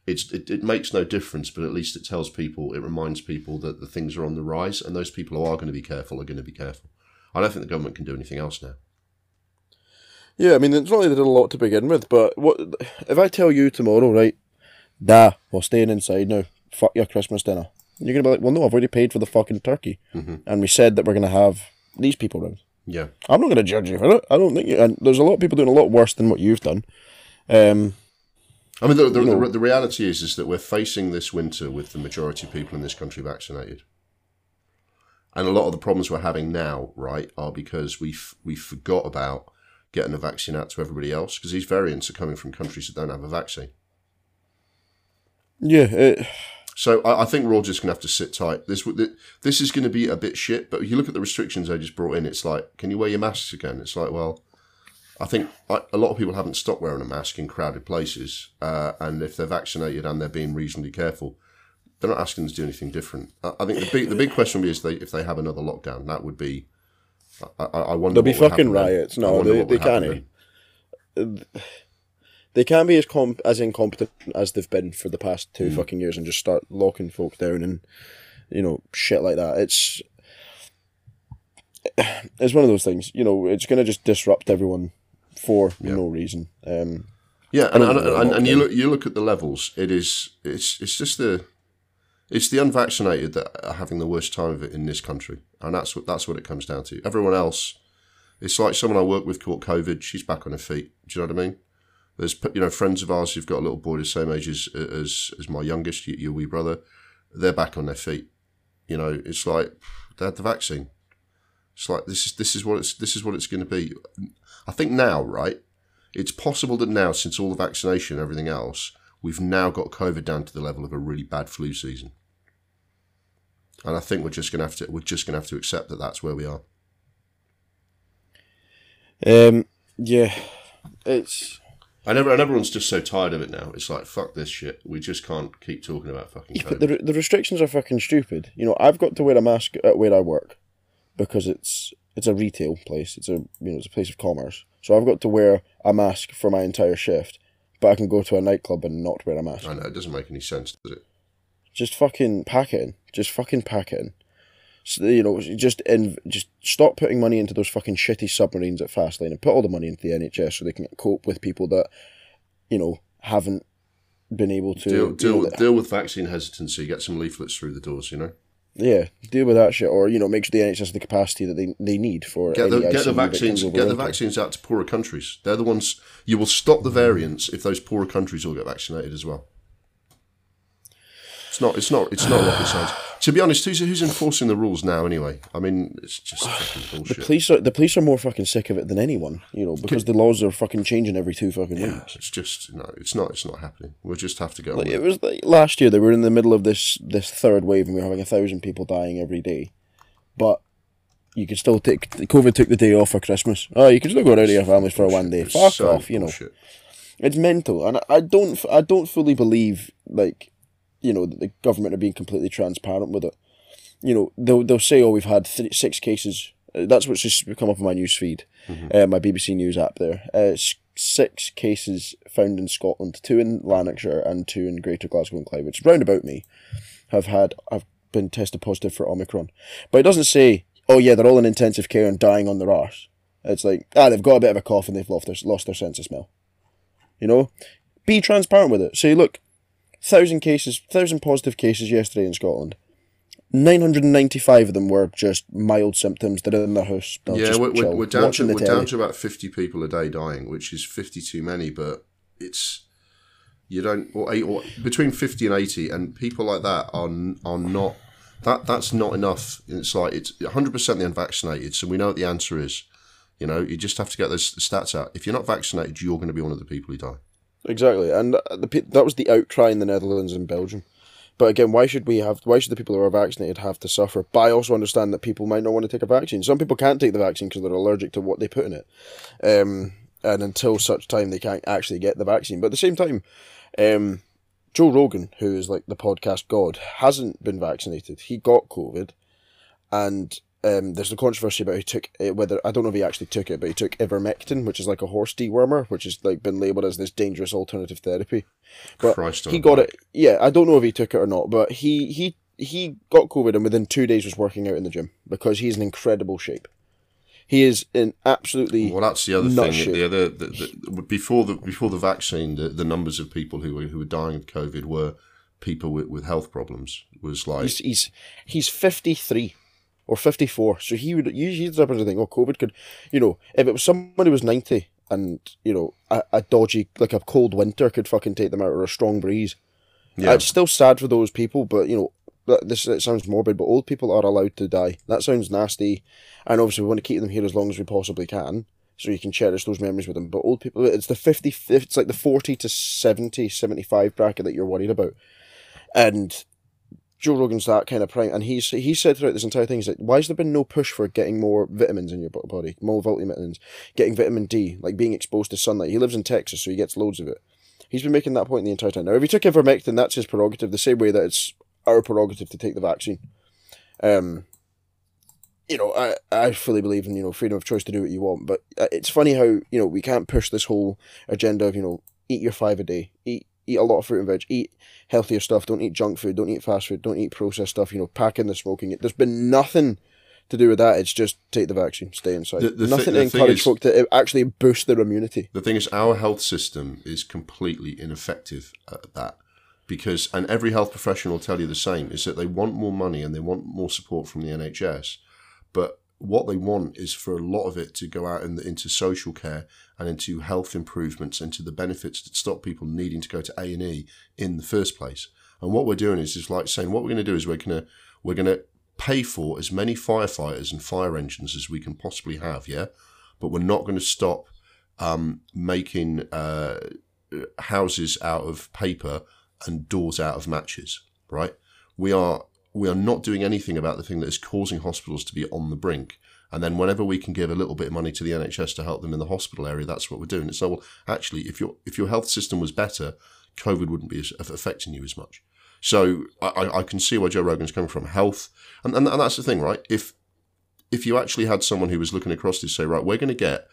it's it, it makes no difference, but at least it tells people, it reminds people that the things are on the rise, and those people who are going to be careful are going to be careful. I don't think the government can do anything else now. yeah, I mean, it's not like they did a lot to begin with, but what if I tell you tomorrow, right? Da, we're staying inside now. Fuck your Christmas dinner. You're gonna be like, well, no, I've already paid for the fucking turkey, and we said that we're gonna have these people round. Yeah. I'm not gonna judge you for it. I don't think. You, and there's a lot of people doing a lot worse than what you've done. Um, I mean, the, the, the, the reality is is that we're facing this winter with the majority of people in this country vaccinated, and a lot of the problems we're having now, right, are because we f- we forgot about getting a vaccine out to everybody else because these variants are coming from countries that don't have a vaccine. yeah, it, So I, I think we're all just going to have to sit tight. This this is going to be a bit shit, but if you look at the restrictions they just brought in. It's like, can you wear your masks again? It's like, well, I think I, a lot of people haven't stopped wearing a mask in crowded places, uh, and if they're vaccinated and they're being reasonably careful, they're not asking them to do anything different. I, I think the big the big question will be is they if they have another lockdown, that would be. I, I wonder. There'll be would fucking happen then. riots. No, they- would they can't. they can be as as incompetent as they've been for the past two fucking years and just start locking folk down and you know shit like that. It's it's one of those things. You know, it's gonna just disrupt everyone for no reason. Um, Yeah, and, and, and, and you look you look at the levels. It is it's it's just the it's the unvaccinated that are having the worst time of it in this country, and that's what that's what it comes down to. Everyone else, it's like someone I work with caught COVID. She's back on her feet. Do you know what I mean? There's you know friends of ours who've got a little boy the same age as as, as my youngest, your, your wee brother. They're back on their feet. You know, it's like they had the vaccine. It's like this is this is what it's this is what it's going to be. I think now, right? it's possible that now, since all the vaccination and everything else, we've now got COVID down to the level of a really bad flu season. And I think we're just gonna have to we're just gonna have to accept that that's where we are. um, yeah, it's And, every, and everyone's just so tired of it now. It's like fuck this shit. We just can't keep talking about fucking but the the restrictions are fucking stupid. You know, I've got to wear a mask at where I work because it's it's a retail place. It's a you know it's a place of commerce. So I've got to wear a mask for my entire shift, but I can go to a nightclub and not wear a mask. I know it doesn't make any sense, does it? Just fucking pack it in. Just fucking pack it in. So, you know, just in, just stop putting money into those fucking shitty submarines at Faslane and put all the money into the NHS so they can cope with people that, you know, haven't been able to Deal you deal know, deal with vaccine hesitancy. Get some leaflets through the doors. You know. Yeah, deal with that shit, or you know, make sure the NHS has the capacity that they, they need for Get the, get the vaccines. Get the vaccines out to poorer countries. They're the ones you will stop the variants if those poorer countries all get vaccinated as well. It's not. It's not. It's not rocket science. To be honest, who's who's enforcing the rules now anyway? I mean, it's just fucking bullshit. The Police are the police are more fucking sick of it than anyone, you know, because the laws are fucking changing every two fucking weeks. It's just no. It's not. It's not happening. We'll just have to go. with It was like last year they were in the middle of this this third wave and we were having a thousand people dying every day, but you could still take COVID took the day off for Christmas. Oh, you can still go out to your families for one day. It's Fuck so off, you know. bullshit. It's mental, and I- I don't I don't fully believe like you know that the government are being completely transparent with it. You know they'll they'll say oh we've had th- six cases. Uh, That's what's just come up on my news feed, uh, my BBC News app there. Uh, six cases found in Scotland, two in Lanarkshire and two in Greater Glasgow and Clyde, which round about me have had have been tested positive for Omicron. But it doesn't say oh yeah they're all in intensive care and dying on their arse. It's like ah they've got a bit of a cough and they've lost their lost their sense of smell. You know, be transparent with it. Say, look, thousand cases, thousand positive cases yesterday in Scotland. Nine hundred and ninety-five of them were just mild symptoms. They're in their house. Yeah, just we're, chill, we're down to we're telly. down to about fifty people a day dying, which is fifty too many. But it's you don't or eight or between fifty and eighty, and people like that are are not that that's not enough. It's like it's one hundred percent the unvaccinated. So we know what the answer is. You know, you just have to get those stats out. If you're not vaccinated, you're going to be one of the people who die. Exactly, and uh, the that was the outcry in the Netherlands and Belgium. But again, why should we have? Why should the people who are vaccinated have to suffer? But I also understand that people might not want to take a vaccine. Some people can't take the vaccine because they're allergic to what they put in it, um, and until such time they can't actually get the vaccine. But at the same time, um, Joe Rogan, who is like the podcast god, hasn't been vaccinated. He got COVID, and um, there's a controversy about who took it, whether I don't know if he actually took it, but he took ivermectin, which is like a horse dewormer, which is like been labelled as this dangerous alternative therapy. But Christ he got back. it. Yeah, I don't know if he took it or not, but he he he got COVID and within two days was working out in the gym because he's in incredible shape. He is in absolutely Well, that's the other thing. shit. The other the, the, before the before the vaccine, the, the numbers of people who were who were dying of COVID were people with, with health problems. Was like He's he's he's fifty three or fifty four. So he would you he's up to think, oh, COVID could, you know, if it was someone who was ninety and you know a, a dodgy like a cold winter could fucking take them out or a strong breeze. yeah, It's still sad for those people, but you know. This it sounds morbid, but old people are allowed to die. That sounds nasty, and obviously we want to keep them here as long as we possibly can, so you can cherish those memories with them. But old people, it's the fifty, it's like the forty to 70, 75 bracket that you're worried about, and Joe Rogan's that kind of prime, and he's he said throughout this entire thing, he's like, why has there been no push for getting more vitamins in your body, more vitamins, getting vitamin D, like being exposed to sunlight? He lives in Texas, so he gets loads of it. He's been making that point the entire time. Now, if he took ivermectin, that's his prerogative, the same way that it's our prerogative to take the vaccine. Um, you know, I, I fully believe in, you know, freedom of choice to do what you want, but uh, it's funny how, you know, we can't push this whole agenda of, you know, eat your five a day, eat eat a lot of fruit and veg, eat healthier stuff, don't eat junk food, don't eat fast food, don't eat processed stuff, you know, pack in the smoking. There's been nothing to do with that. It's just take the vaccine, stay inside. The- the nothing the to encourage is- folk to uh, actually boost their immunity. The thing is, our health system is completely ineffective at that. Because, and every health professional will tell you the same, is that they want more money and they want more support from the NHS. But what they want is for a lot of it to go out in the, into social care and into health improvements, into the benefits that stop people needing to go to A and E in the first place. And what we're doing is just like saying, what we're going to do is we're going to we're going to pay for as many firefighters and fire engines as we can possibly have, yeah. But we're not going to stop um, making uh, houses out of paper and doors out of matches. Right? We are we are not doing anything about the thing that is causing hospitals to be on the brink. And then whenever we can give a little bit of money to the NHS to help them in the hospital area, that's what we're doing. It's So well, actually, if your if your health system was better, COVID wouldn't be affecting you as much. So I, I- I can see where Joe Rogan's coming from. Health, and, and and that's the thing, right? If if you actually had someone who was looking across this, say, right, we're going to get,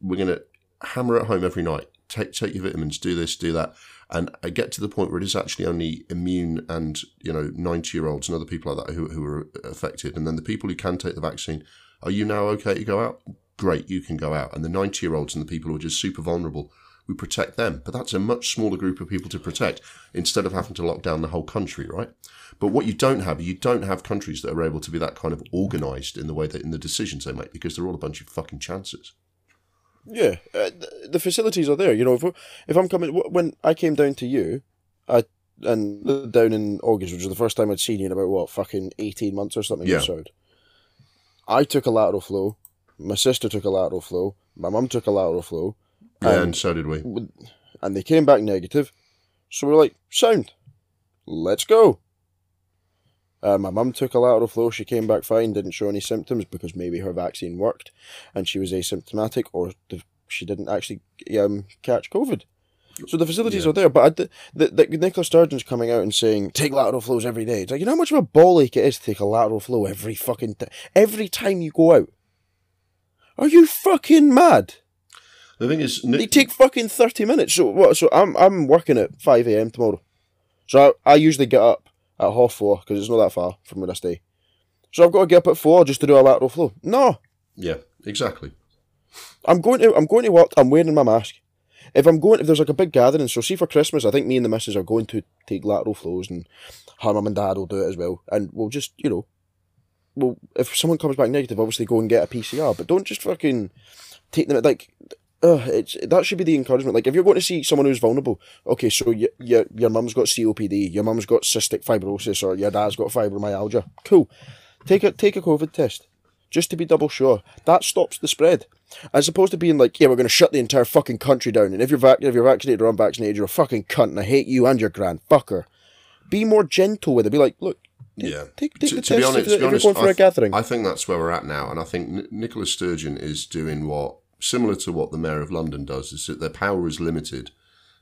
we're going to hammer at home every night. Take take your vitamins, do this, do that, and I get to the point where it is actually only immune and you know ninety year olds and other people like that who who are affected, and then the people who can take the vaccine. Are you now okay to go out? Great, you can go out. And the ninety year olds and the people who are just super vulnerable we protect them. But that's a much smaller group of people to protect instead of having to lock down the whole country, right? But what you don't have, you don't have countries that are able to be that kind of organized in the way that in the decisions they make because they're all a bunch of fucking chances. Yeah, uh, th- the facilities are there. You know, if, if I'm coming, when I came down to you, I and down in August, which was the first time I'd seen you in about what fucking eighteen months or something. Yeah. Yeah. I took a lateral flow. My sister took a lateral flow. My mum took a lateral flow, Yeah, Um, and so did we. and they came back negative. So we're like, sound, let's go. Uh, my mum took a lateral flow. She came back fine, didn't show any symptoms because maybe her vaccine worked and she was asymptomatic or the, she didn't actually um, catch COVID. So the facilities Yeah. are there, but I the, the, Nicola Sturgeon's coming out and saying, take lateral flows every day. It's like, you know how much of a ball ache it is to take a lateral flow every fucking t- every time you go out? Are you fucking mad? The thing is, They take fucking thirty minutes. So what? So I'm I'm working at five a.m. tomorrow. So I, I usually get up at half four because it's not that far from where I stay. So I've got to get up at four just to do a lateral flow. No, yeah, exactly. I'm going to I'm going to work. I'm wearing my mask. If I'm going, if there's like a big gathering, so see for Christmas, I think me and the missus are going to take lateral flows, and her mum and dad will do it as well, and we'll just you know, well if someone comes back negative, obviously go and get a PCR, but don't just fucking take them at like. Uh, it's that should be the encouragement. Like if you're going to see someone who's vulnerable, okay, so your your your mum's got COPD, your mum's got cystic fibrosis, or your dad's got fibromyalgia. Cool, take a take a COVID test just to be double sure. That stops the spread. As opposed to being like, yeah, we're going to shut the entire fucking country down, and if you're vac- if you're vaccinated or unvaccinated, you're a fucking cunt, and I hate you and your grand fucker. Be more gentle with it. Be like, look, Yeah. take, take To- the to be test honest- if, to be if honest, you're going for I a th- gathering. I think that's where we're at now, and I think N- Nicola Sturgeon is doing what similar to what the mayor of London does. Is that their power is limited,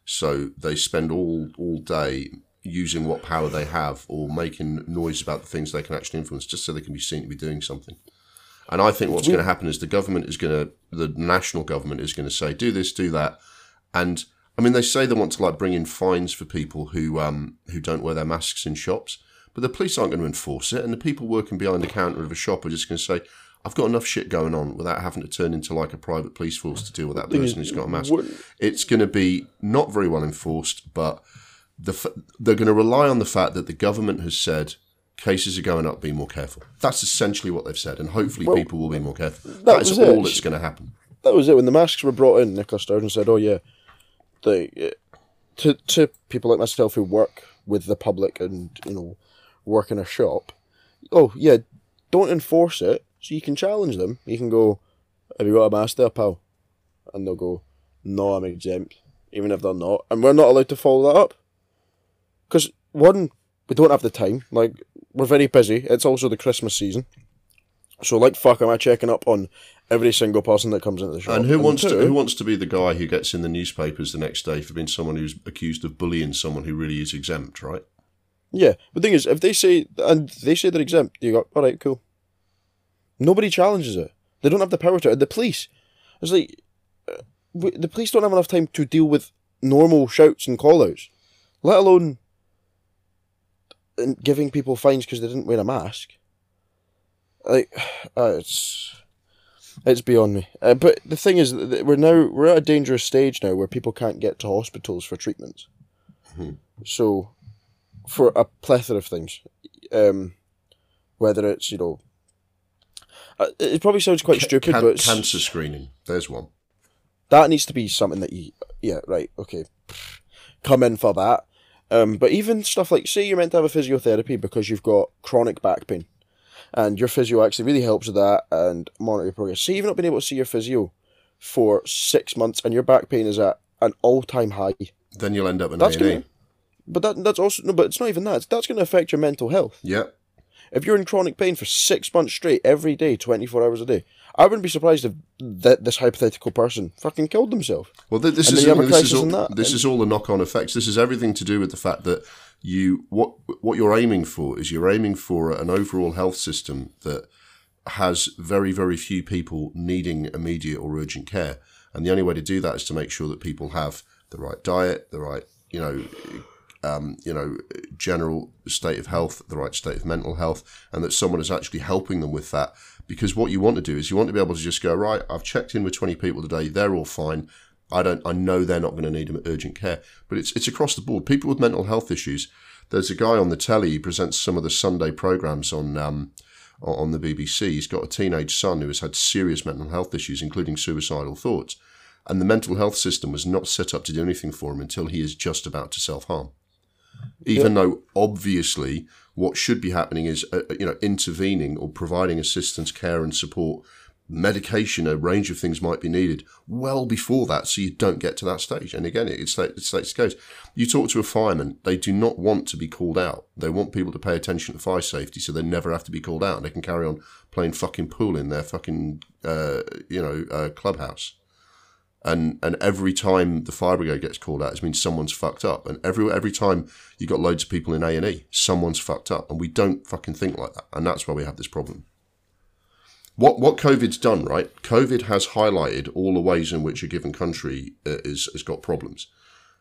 so they spend all all day using what power they have or making noise about the things they can actually influence, just so they can be seen to be doing something. And I think what's going to happen is the government is going to, the national government is going to say, do this, do that, and I mean they say they want to like bring in fines for people who um who don't wear their masks in shops. But the police aren't going to enforce it, and the people working behind the counter of a shop are just going to say, "I've got enough shit going on without having to turn into like a private police force to deal with that person who's got a mask." It's going to be not very well enforced, but the f- they're going to rely on the fact that the government has said cases are going up. Be more careful. That's essentially what they've said, and hopefully people will be more careful. That is was it. all that's going to happen. that was it. When the masks were brought in, Nicola Sturgeon said, "Oh yeah, the uh, to to people like myself who work with the public and you know work in a shop. Oh yeah, don't enforce it. So you can challenge them. You can go, "Have you got a master, pal?" And they'll go, "No, I'm exempt," even if they're not, and we're not allowed to follow that up. Because one, we don't have the time. Like we're very busy. It's also the Christmas season. So like fuck, am I checking up on every single person that comes into the shop? And who wants to who wants to be the guy who gets in the newspapers the next day for being someone who's accused of bullying someone who really is exempt, right? Yeah, the thing is, if they say and they say they're exempt, you go, all right, cool. Nobody challenges it. They don't have the power to. The police, it's like uh, the police don't have enough time to deal with normal shouts and call-outs, let alone giving people fines because they didn't wear a mask. Like, uh, it's it's beyond me. Uh, but the thing is, that we're now we're at a dangerous stage now where people can't get to hospitals for treatments. So, for a plethora of things, um, whether it's you know, it probably sounds quite stupid, Can- but it's- cancer screening. There's one. that needs to be something that you yeah right okay come in for that um but even stuff like say you're meant to have a physiotherapy because you've got chronic back pain and your physio actually really helps with that and monitor your progress say you've not been able to see your physio for six months and your back pain is at an all-time high Then you'll end up in that's A&E. gonna but that, that's also no but it's not even that that's going to affect your mental health Yeah. If you're in chronic pain for six months straight every day 24 hours a day I wouldn't be surprised if that this hypothetical person fucking killed themselves Well, th- this is then you have a this is all, this is all the knock-on effects. This is everything to do with the fact that you what what you're aiming for is you're aiming for an overall health system that has very very few people needing immediate or urgent care, and the only way to do that is to make sure that people have the right diet, the right you know. Um, you know, general state of health, the right state of mental health, and that someone is actually helping them with that. Because what you want to do is you want to be able to just go, right, I've checked in with 20 people today, they're all fine. I don't. I know they're not going to need urgent care, but it's it's across the board. People with mental health issues. There's a guy on the telly. He presents some of the Sunday programs on um, on the BBC. He's got a teenage son who has had serious mental health issues, including suicidal thoughts, and the mental health system was not set up to do anything for him until he is just about to self harm. Even yeah. though obviously what should be happening is uh, you know intervening or providing assistance, care, and support medication, a range of things might be needed well before that, so you don't get to that stage. And again, it's like it's it goes. You talk to a fireman; they do not want to be called out. They want people to pay attention to fire safety, so they never have to be called out. They can carry on playing fucking pool in their fucking uh, you know uh, clubhouse. And and every time the fire brigade gets called out, it means someone's fucked up. And every every time you got loads of people in A and E, someone's fucked up. And we don't fucking think like that. And that's why we have this problem what what COVID's done, right? COVID has highlighted all the ways in which a given country uh, is has got problems,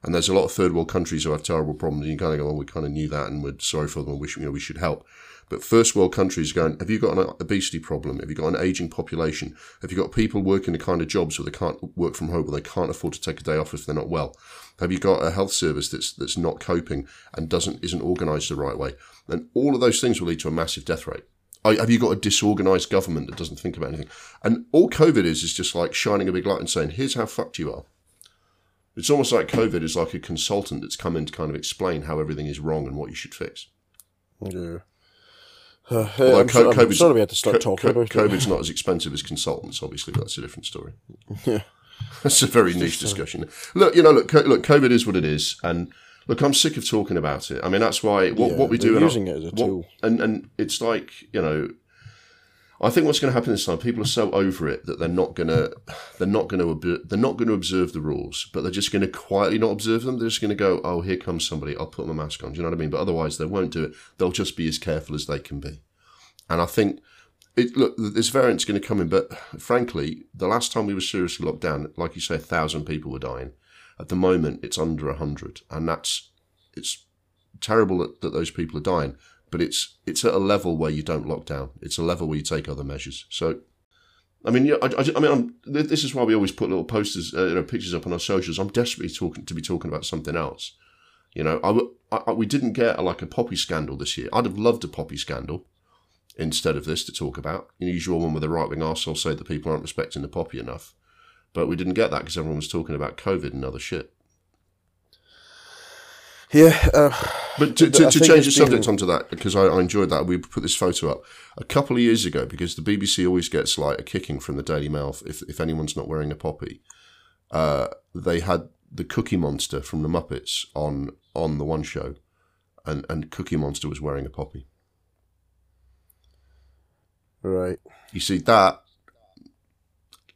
and there's a lot of third world countries who have terrible problems. And you kind of go, "Well, we kind of knew that, and we're sorry for them, and you know, we should help." But first world countries going, "Have you got an obesity problem? Have you got an aging population? Have you got people working the kind of jobs where they can't work from home, or they can't afford to take a day off if they're not well? Have you got a health service that's that's not coping and doesn't isn't organised the right way?" And all of those things will lead to a massive death rate have you got a disorganized government that doesn't think about anything? And all COVID is is just like shining a big light and saying, "Here's how fucked you are." It's almost like COVID is like a consultant that's come in to kind of explain how everything is wrong and what you should fix. Yeah. Uh, I'm, co- I'm sorry we had to start co- talking co- about COVID's not as expensive as consultants, obviously, but that's a different story. Yeah. That's a very niche discussion. Look, you know, look, look, COVID is what it is, and Look, I'm sick of talking about it. I mean, that's why what, yeah, what we do. Using it as a what, tool, and and it's like you know, I think what's going to happen this time. People are so over it that they're not gonna they're not going to they're not going to observe the rules, but they're just going to quietly not observe them. They're just going to go, oh, here comes somebody. I'll put my mask on. Do you know what I mean? But otherwise, they won't do it. They'll just be as careful as they can be. And I think it, look, this variant's going to come in, but frankly, the last time we were seriously locked down, like you say, a thousand people were dying. At the moment, it's under a 100, and that's it's terrible that, that those people are dying, but it's it's at a level where you don't lock down. It's a level where you take other measures. So, I mean, yeah, I, I, I mean, I'm, this is why we always put little posters, uh, you know, pictures up on our socials. I'm desperately talking to be talking about something else. You know, I, I, we didn't get a, like a poppy scandal this year. I'd have loved a poppy scandal instead of this to talk about. The usual one with the right wing arsehole say that people aren't respecting the poppy enough. But we didn't get that because everyone was talking about COVID and other shit. Yeah. Uh, but to, to, to change the subject been... onto that, because I, I, enjoyed that, we put this photo up a couple of years ago because the BBC always gets like a kicking from the Daily Mail if, if anyone's not wearing a poppy. Uh, they had the Cookie Monster from the Muppets on on the one show, and, and Cookie Monster was wearing a poppy. Right. You see that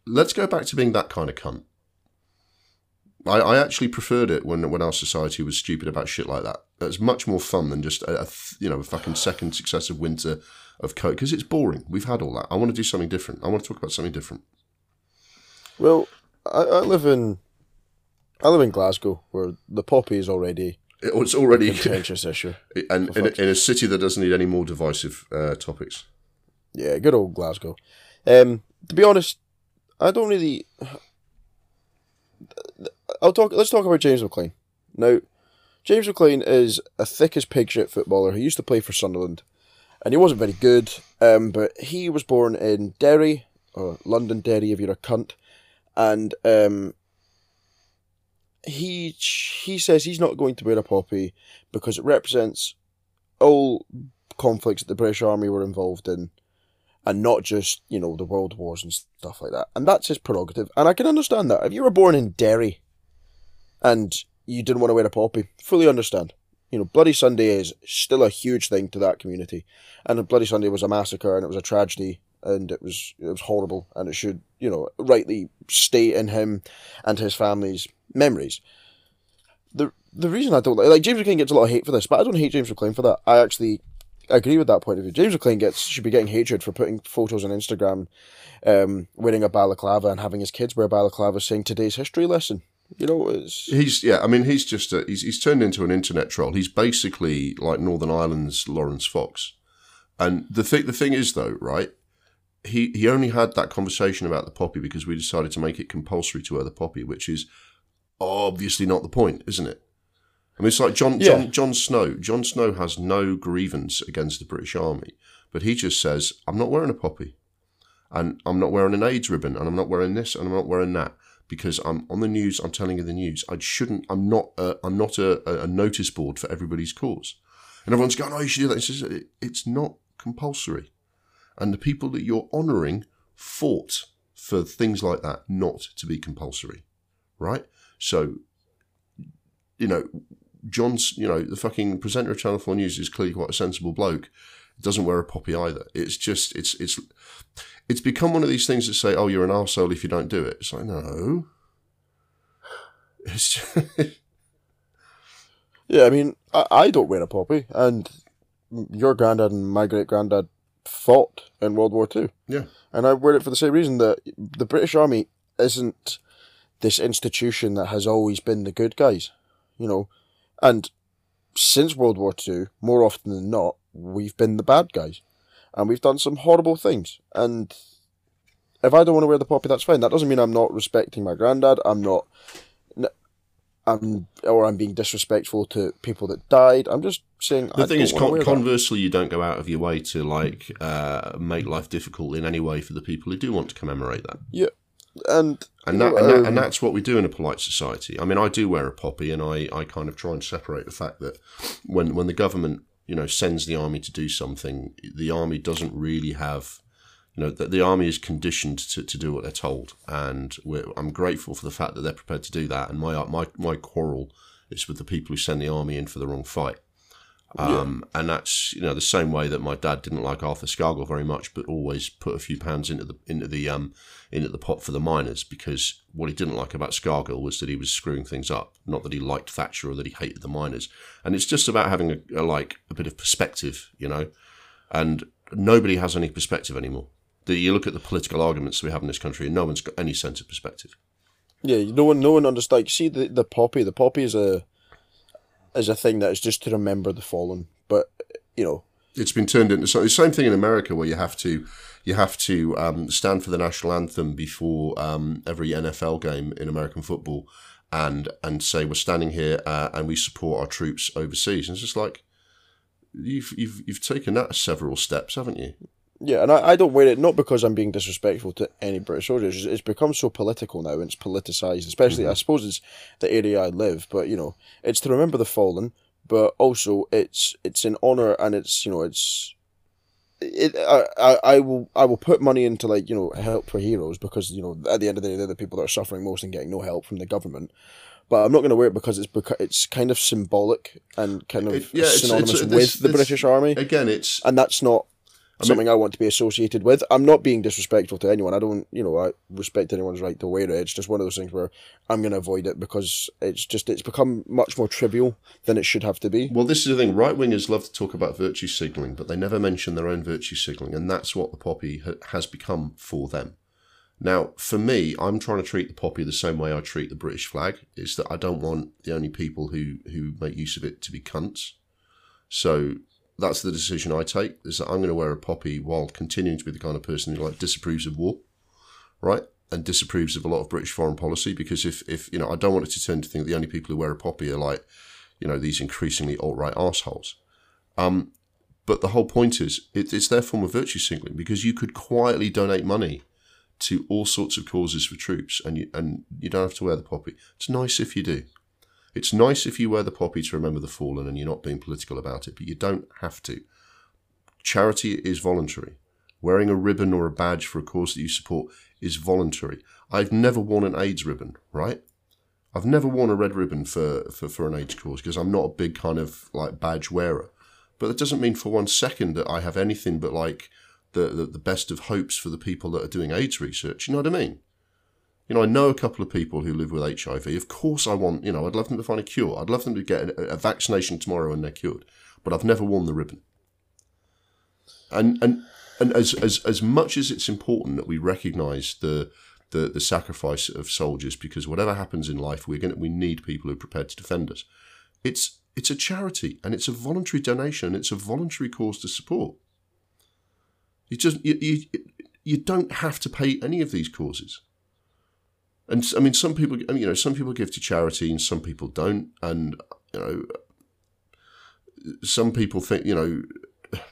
let's go back to being that kind of cunt. I, I actually preferred it when when our society was stupid about shit like that. It's much more fun than just a, a you know a fucking second successive winter of coke because it's boring. We've had all that. I want to do something different. I want to talk about something different. Well, I, I live in I live in Glasgow where the poppy is already it's already a contentious issue, and in a, in a, city that doesn't need any more divisive uh, topics. Yeah, good old Glasgow. Um, to be honest, I don't really. I'll talk. Let's talk about James McClean Now, James McClean is a thick as pig shit footballer who used to play for Sunderland, and he wasn't very good. Um, but he was born in Derry, or London Derry, if you're a cunt, and um, he he says he's not going to wear a poppy because it represents all conflicts that the British Army were involved in and not just, you know, the world wars and stuff like that. And that's his prerogative. And I can understand that. If you were born in Derry and you didn't want to wear a poppy, fully understand. You know, Bloody Sunday is still a huge thing to that community. And Bloody Sunday was a massacre and it was a tragedy and it was it was horrible and it should, you know, rightly stay in him and his family's memories. The the reason I don't like, like James McClean gets a lot of hate for this, but I don't hate James McClean for that. I actually agree with that point of view. James McClean gets should be getting hatred for putting photos on Instagram, um, wearing a balaclava and having his kids wear balaclava, saying today's history lesson. You know, it's... he's yeah. I mean, he's just a, he's he's turned into an internet troll. He's basically like Northern Ireland's Laurence Fox. And the thing the thing is though, right? he he only had that conversation about the poppy because we decided to make it compulsory to wear the poppy, which is obviously not the point, isn't it? I mean, it's like Jon Yeah. Jon Jon Snow. Jon Snow has no grievance against the British Army, but he just says, "I'm not wearing a poppy, and I'm not wearing an AIDS ribbon, and I'm not wearing this, and I'm not wearing that." Because I'm on the news, I'm telling you the news. I shouldn't. I'm not. A, I'm not a, a- notice board for everybody's cause. And everyone's going, "Oh, you should do that." He says, "It- "It's not compulsory." and the people that you're honouring fought for things like that not to be compulsory, right? So, you know, Jon's, you know, the fucking presenter of Channel Four News is clearly quite a sensible bloke. Doesn't wear a poppy either. It's just, it's, it's, it's become one of these things that say, "Oh, you're an arsehole if you don't do it." It's like, no, it's just, Yeah, I mean, I, I don't wear a poppy, and your granddad and my great granddad fought in World War Two. yeah, And I wear it for the same reason that the British Army isn't this institution that has always been the good guys, you know. And since World War Two, more often than not, we've been the bad guys. And we've done some horrible things. And if I don't want to wear the poppy, that's fine. That doesn't mean I'm not respecting my granddad. I'm not. I'm or I'm being disrespectful to people that died. I'm just saying. The I thing is, con- wear that. conversely, you don't go out of your way to like uh, make life difficult in any way for the people who do want to commemorate that, yeah, and and that, know, and, that um, and that's what we do in a polite society. I mean, I do wear a poppy, and I, I kind of try and separate the fact that when when the government you know sends the army to do something, the army doesn't really have. You know, that the army is conditioned to, to do what they're told, and I'm grateful for the fact that they're prepared to do that. And my my my quarrel is with the people who send the army in for the wrong fight. Um, And that's you know the same way that my dad didn't like Arthur Scargill very much, but always put a few pounds into the into the um into the pot for the miners because what he didn't like about Scargill was that he was screwing things up, not that he liked Thatcher or that he hated the miners. And it's just about having a, a like a bit of perspective, you know. And nobody has any perspective anymore. The, you look at the political arguments we have in this country, and no one's got any sense of perspective. Yeah, no one, no one understands. See the the poppy. The poppy is a is a thing that is just to remember the fallen. But you know, it's been turned into so the same thing in America where you have to you have to um, stand for the national anthem before um, every NFL game in American football and and say we're standing here uh, and we support our troops overseas. And it's just like you've you've you've taken that several steps, haven't you? Yeah, and I, I don't wear it not because I'm being disrespectful to any British soldiers. It's, it's become so political now, and it's politicized. Especially, mm-hmm. I suppose it's the area I live. But you know, it's to remember the fallen, but also it's it's in honor and it's you know it's. It, I, I, I will I will put money into like you know help for heroes because you know at the end of the day they're the people that are suffering most and getting no help from the government, but I'm not going to wear it because it's beca- it's kind of symbolic and kind of It- yeah, it's- synonymous it's- with this- the British Army Again, it's and that's not something I want to be associated with. I'm not being disrespectful to anyone. I don't, you know, I respect anyone's right to wear it. It's just one of those things where I'm going to avoid it because it's just it's become much more trivial than it should have to be. Well, this is the thing. Right wingers love to talk about virtue signalling, but they never mention their own virtue signalling, and that's what the poppy ha- has become for them. Now, for me, I'm trying to treat the poppy the same way I treat the British flag. Is that I don't want the only people who who make use of it to be cunts. So that's the decision I take. Is that I'm going to wear a poppy while continuing to be the kind of person who like disapproves of war, right? And disapproves of a lot of British foreign policy because if if you know I don't want it to turn to think the only people who wear a poppy are like you know, these increasingly alt-right arseholes. Um, but the whole point is, it, it's their form of virtue signaling because you could quietly donate money to all sorts of causes for troops, and you and you don't have to wear the poppy. It's nice if you do. It's nice if you wear the poppy to remember the fallen, and you're not being political about it. But you don't have to. Charity is voluntary. Wearing a ribbon or a badge for a cause that you support is voluntary. I've never worn an AIDS ribbon, right? I've never worn a red ribbon for, for, for an AIDS cause because I'm not a big kind of like badge wearer. But that doesn't mean for one second that I have anything but like the, the, the best of hopes for the people that are doing AIDS research. You know what I mean? You know, I know a couple of people who live with HIV. Of course, I want, you know, I'd love them to find a cure. I'd love them to get a, a vaccination tomorrow and they're cured. But I've never worn the ribbon. And and and as as as much as it's important that we recognise the the the sacrifice of soldiers, because whatever happens in life, we're going we need people who are prepared to defend us. It's it's a charity and it's a voluntary donation. And It's a voluntary cause to support. You just you, you you don't have to pay any of these causes. And I mean, some people, you know, some people give to charity and some people don't. And, you know, some people think, you know,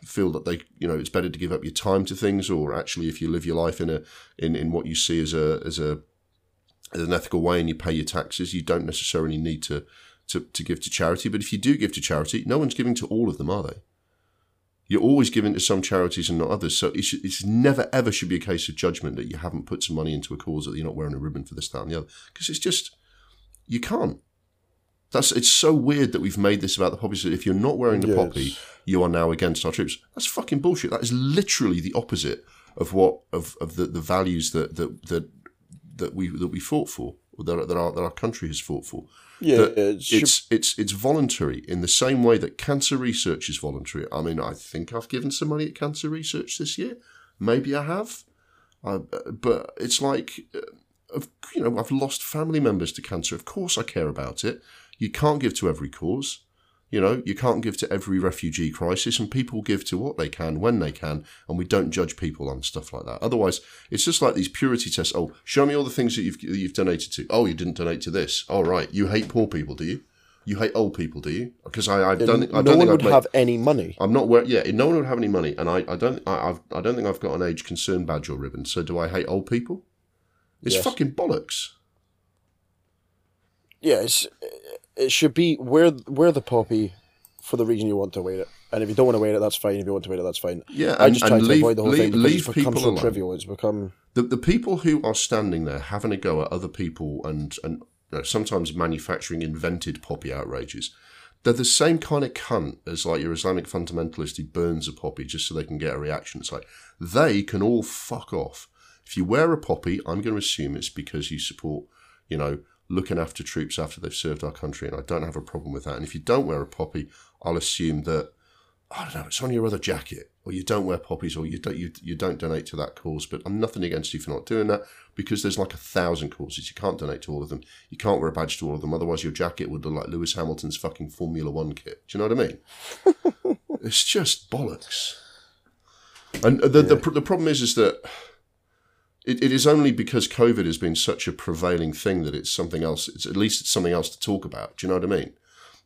feel that they, you know, it's better to give up your time to things, or actually, if you live your life in a, in, in what you see as a, as a, as an ethical way and you pay your taxes, you don't necessarily need to, to, to give to charity. But if you do give to charity, no one's giving to all of them, are they? You're always giving to some charities and not others. So it's, it's never, ever should be a case of judgment that you haven't put some money into a cause that you're not wearing a ribbon for this, that, and the other. Because it's just, you can't. That's It's so weird that we've made this about the poppy. So if you're not wearing the Yeah, poppy, you are now against our troops. That's fucking bullshit. That is literally the opposite of what of, of the, the values that, that that that we that we fought for, or that, that our that our country has fought for. Yeah, That it it's it's it's voluntary in the same way that cancer research is voluntary. I mean, I think I've given some money at cancer research this year. Maybe I have, uh, but it's like, uh, you know, I've lost family members to cancer. Of course, I care about it. You can't give to every cause. You know, you can't give to every refugee crisis, and people give to what they can when they can, and we don't judge people on stuff like that. Otherwise, it's just like these purity tests. Oh, show me all the things that you've that you've donated to. Oh, you didn't donate to this. All right, you hate poor people, do you? You hate old people, do you? Because I, I don't, think- I no don't one would made- have any money. I'm not where. Yeah, no one would have any money, and I, I don't. I, I've, I don't think I've got an age concern badge or ribbon. So do I hate old people? It's Yes. fucking bollocks. Yeah, it's, it should be wear wear the poppy for the reason you want to wear it, and if you don't want to wear it, that's fine. If you want to wear it, that's fine. Yeah, I just try to leave- avoid the whole leave- thing because leave it's become people so alone. trivial. It's become The the people who are standing there having a go at other people and and you know, sometimes manufacturing invented poppy outrages. They're the same kind of cunt as like your Islamic fundamentalist who burns a poppy just so they can get a reaction. It's like they can all fuck off. If you wear a poppy, I'm going to assume it's because you support, you know, looking after troops after they've served our country, and I don't have a problem with that. And if you don't wear a poppy, I'll assume that I don't know, it's on your other jacket, or you don't wear poppies, or you don't you, you don't donate to that cause. But I'm nothing against you for not doing that because there's like a thousand causes. You can't donate to all of them. You can't wear a badge to all of them. Otherwise, your jacket would look like Lewis Hamilton's fucking Formula One kit. Do you know what I mean? it's just bollocks. And uh, the, the the problem is is that it, it is only because COVID has been such a prevailing thing that it's something else. It's at least it's something else to talk about. Do you know what I mean?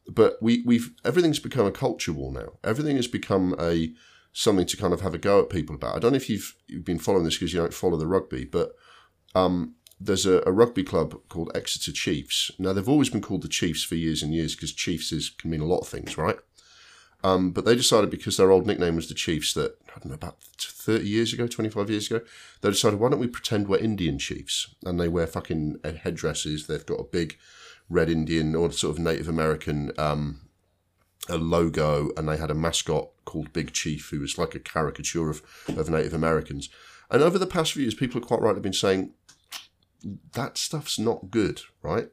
But we we've everything's become a culture war now. Everything has become a something to kind of have a go at people about. I don't know if you've you've been following this because you don't follow the rugby, but um, there's a, a rugby club called Exeter Chiefs. Now they've always been called the Chiefs for years and years because Chiefs is can mean a lot of things, right? Um, but they decided because their old nickname was the Chiefs that I don't know about thirty years ago, twenty five years ago, they decided why don't we pretend we're Indian chiefs and they wear fucking uh, headdresses. They've got a big red Indian or sort of Native American um, a logo, and they had a mascot called Big Chief, who was like a caricature of of Native Americans. And over the past few years, people have quite rightly been saying that stuff's not good, right?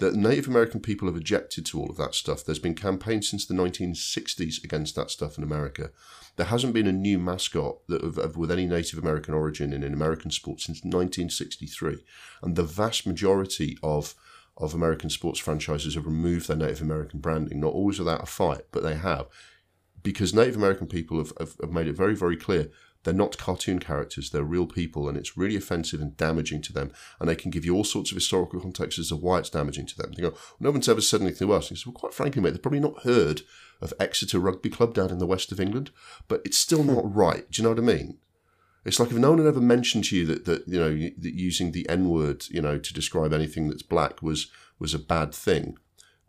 The Native American people have objected to all of that stuff. There's been campaigns since the 1960s against that stuff in America. There hasn't been a new mascot that of, of, with any Native American origin in an American sport since 1963, and the vast majority of of American sports franchises have removed their Native American branding, not always without a fight, but they have, because Native American people have, have, have made it very, very clear they're not cartoon characters, they're real people, and it's really offensive and damaging to them. And they can give you all sorts of historical context as to why it's damaging to them. They go, no one's ever said anything to us. And he says, well, quite frankly, mate, they've probably not heard of Exeter Rugby Club down in the west of England, but it's still not right. Do you know what I mean? It's like if no one had ever mentioned to you that, that you know that using the N word, you know, to describe anything that's black was was a bad thing,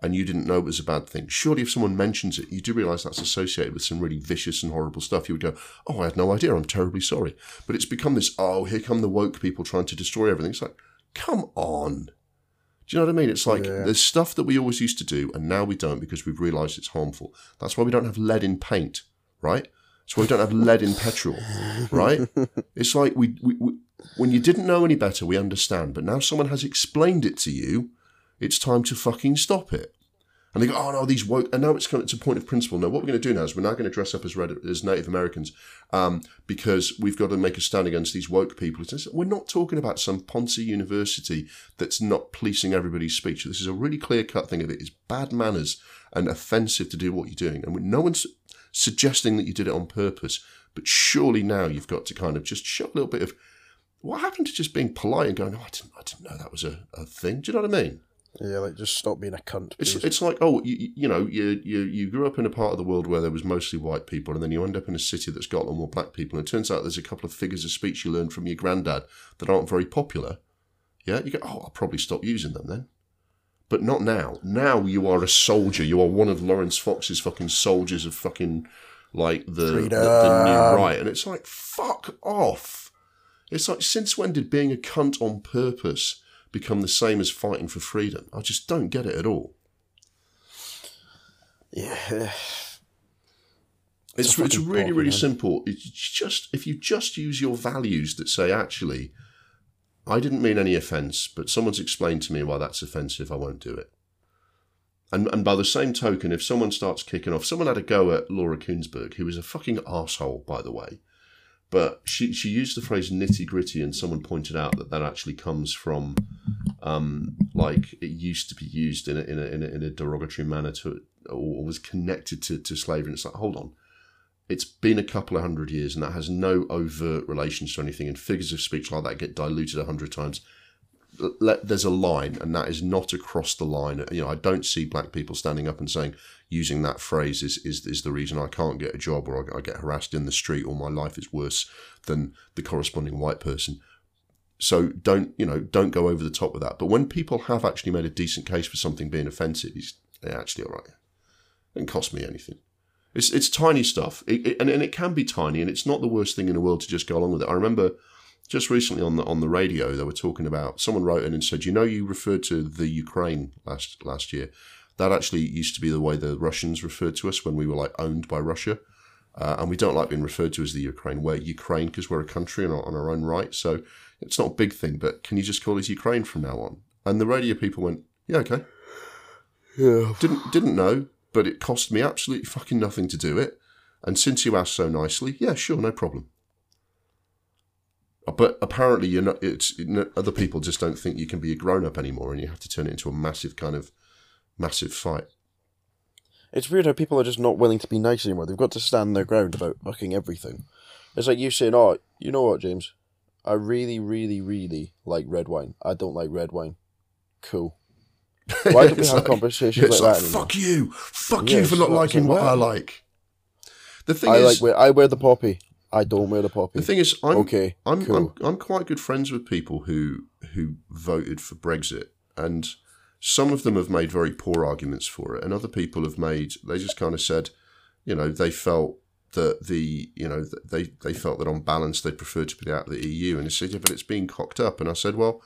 and you didn't know it was a bad thing. Surely, if someone mentions it, you do realise that's associated with some really vicious and horrible stuff. You would go, "Oh, I had no idea. I'm terribly sorry." But it's become this, "Oh, here come the woke people trying to destroy everything." It's like, come on. Do you know what I mean? It's like Yeah. there's stuff that we always used to do, and now we don't because we've realised it's harmful. That's why we don't have lead in paint, right? That's why we don't have lead in petrol, right? It's like we, we, we when you didn't know any better, we understand, but now someone has explained it to you. It's time to fucking stop it. And they go, oh no, these woke, and now it's of, it's a point of principle. Now, what we're going to do now is we're now going to dress up as red, as Native Americans um, because we've got to make a stand against these woke people. It's, we're not talking about some Ponzi university that's not policing everybody's speech. This is a really clear cut thing of it. It's bad manners and offensive to do what you're doing, and no one's suggesting that you did it on purpose. But surely now you've got to kind of just show a little bit of what happened to just being polite and going, oh, I didn't, I didn't know that was a, a thing. Do you know what I mean? Yeah, like just stop being a cunt. It's it's like oh you, you know you, you you grew up in a part of the world where there was mostly white people and then you end up in a city that's got a lot more black people and it turns out there's a couple of figures of speech you learned from your granddad that aren't very popular. Yeah, you go oh I'll probably stop using them then, but not now. Now you are a soldier. You are one of Laurence Fox's fucking soldiers of fucking like the the, the new right and it's like fuck off. It's like since when did being a cunt on purpose become the same as fighting for freedom? I just don't get it at all. yeah, It's, it's really, really man. simple. It's just if you just use your values that say, actually, I didn't mean any offence, but someone's explained to me why that's offensive, I won't do it. And and by the same token, if someone starts kicking off, someone had a go at Laura Kuenssberg, who was a fucking asshole, by the way. But she, she used the phrase nitty gritty, and someone pointed out that that actually comes from, um, like it used to be used in a, in a, in a, in a derogatory manner to, or was connected to, to slavery. And it's like, hold on, it's been a couple of hundred years and that has no overt relations to anything and figures of speech like that get diluted a hundred times. Let, there's a line and that is not across the line. You know i don't see black people standing up and saying using that phrase is, is, is the reason i can't get a job or I, get harassed in the street or my life is worse than the corresponding white person. So don't you know don't go over the top with that. But when people have actually made a decent case for something being offensive it's yeah, actually all right. It didn't cost me anything. It's it's tiny stuff, it, it- and and it can be tiny, and it's not the worst thing in the world to just go along with it. I remember just recently on the on the radio they were talking about someone wrote in and said, you know, you referred to the Ukraine last last year. That actually used to be the way the Russians referred to us when we were like owned by Russia, uh, and we don't like being referred to as the Ukraine. We're Ukraine because we're a country and on our own right. So it's not a big thing, but can you just call us Ukraine from now on? And the radio people went, yeah, okay. yeah. Didn't didn't know, but it cost me absolutely fucking nothing to do it. And since you asked so nicely, yeah, sure, no problem. Uh, But apparently, you're not. It's it- other people just don't think you can be a grown up anymore, and you have to turn it into a massive kind of massive fight. It's weird how people are just not willing to be nice anymore. They've got to stand their ground about fucking everything. It's like you saying, "Oh, you know what, James? I really, really, really like red wine. I don't like red wine. Cool. Why don't we have like- conversations like like, that anymore? fuck you, fuck Yeah, you for not like- liking what I like. The thing I is, like I wear the poppy. I don't wear the poppy. the thing is, I'm okay, I'm, cool. I'm I'm quite good friends with people who who voted for Brexit, and some of them have made very poor arguments for it, and other people have made they just kind of said, you know, they felt that the you know they they felt that on balance they preferred to be out of the EU, and they said, yeah, but it's being cocked up, and I said, well.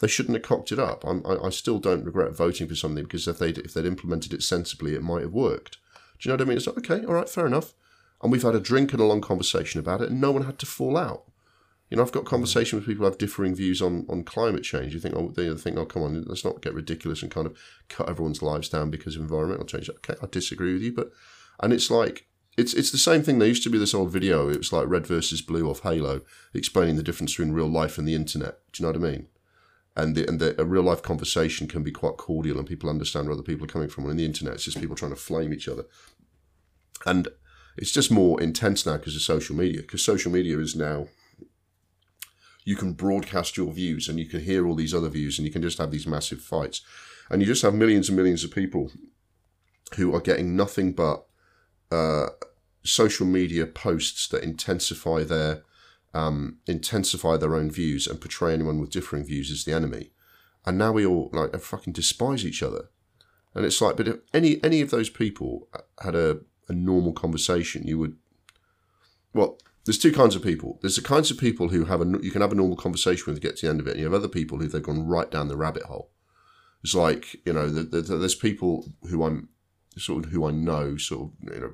They shouldn't have cocked it up. I'm, I, I still don't regret voting for something because if they'd, if they'd implemented it sensibly, it might have worked. Do you know what I mean? It's like, okay, all right, fair enough. And we've had a drink and a long conversation about it, and no one had to fall out. You know, I've got conversation with people who have differing views on, on climate change. You think, oh, they think, oh, come on, let's not get ridiculous and kind of cut everyone's lives down because of environmental change. Okay, I disagree with you, but and it's like it's it's the same thing. There used to be this old video. It was like red versus blue off Halo, explaining the difference between real life and the internet. Do you know what I mean? And the, and the, a real life conversation can be quite cordial, and people understand where other people are coming from. And in the internet, it's just people trying to flame each other, and it's just more intense now because of social media. Because social media is now you can broadcast your views and you can hear all these other views and you can just have these massive fights. And you just have millions and millions of people who are getting nothing but uh, social media posts that intensify their um, intensify their own views and portray anyone with differing views as the enemy. And now we all like fucking despise each other. And it's like, but if any any of those people had a, a normal conversation, you would. Well, there's two kinds of people. There's the kinds of people who have a you can have a normal conversation with get to the end of it, and you have other people who they've gone right down the rabbit hole. It's like you know, the, the, there's people who I'm sort of who I know, sort of you know.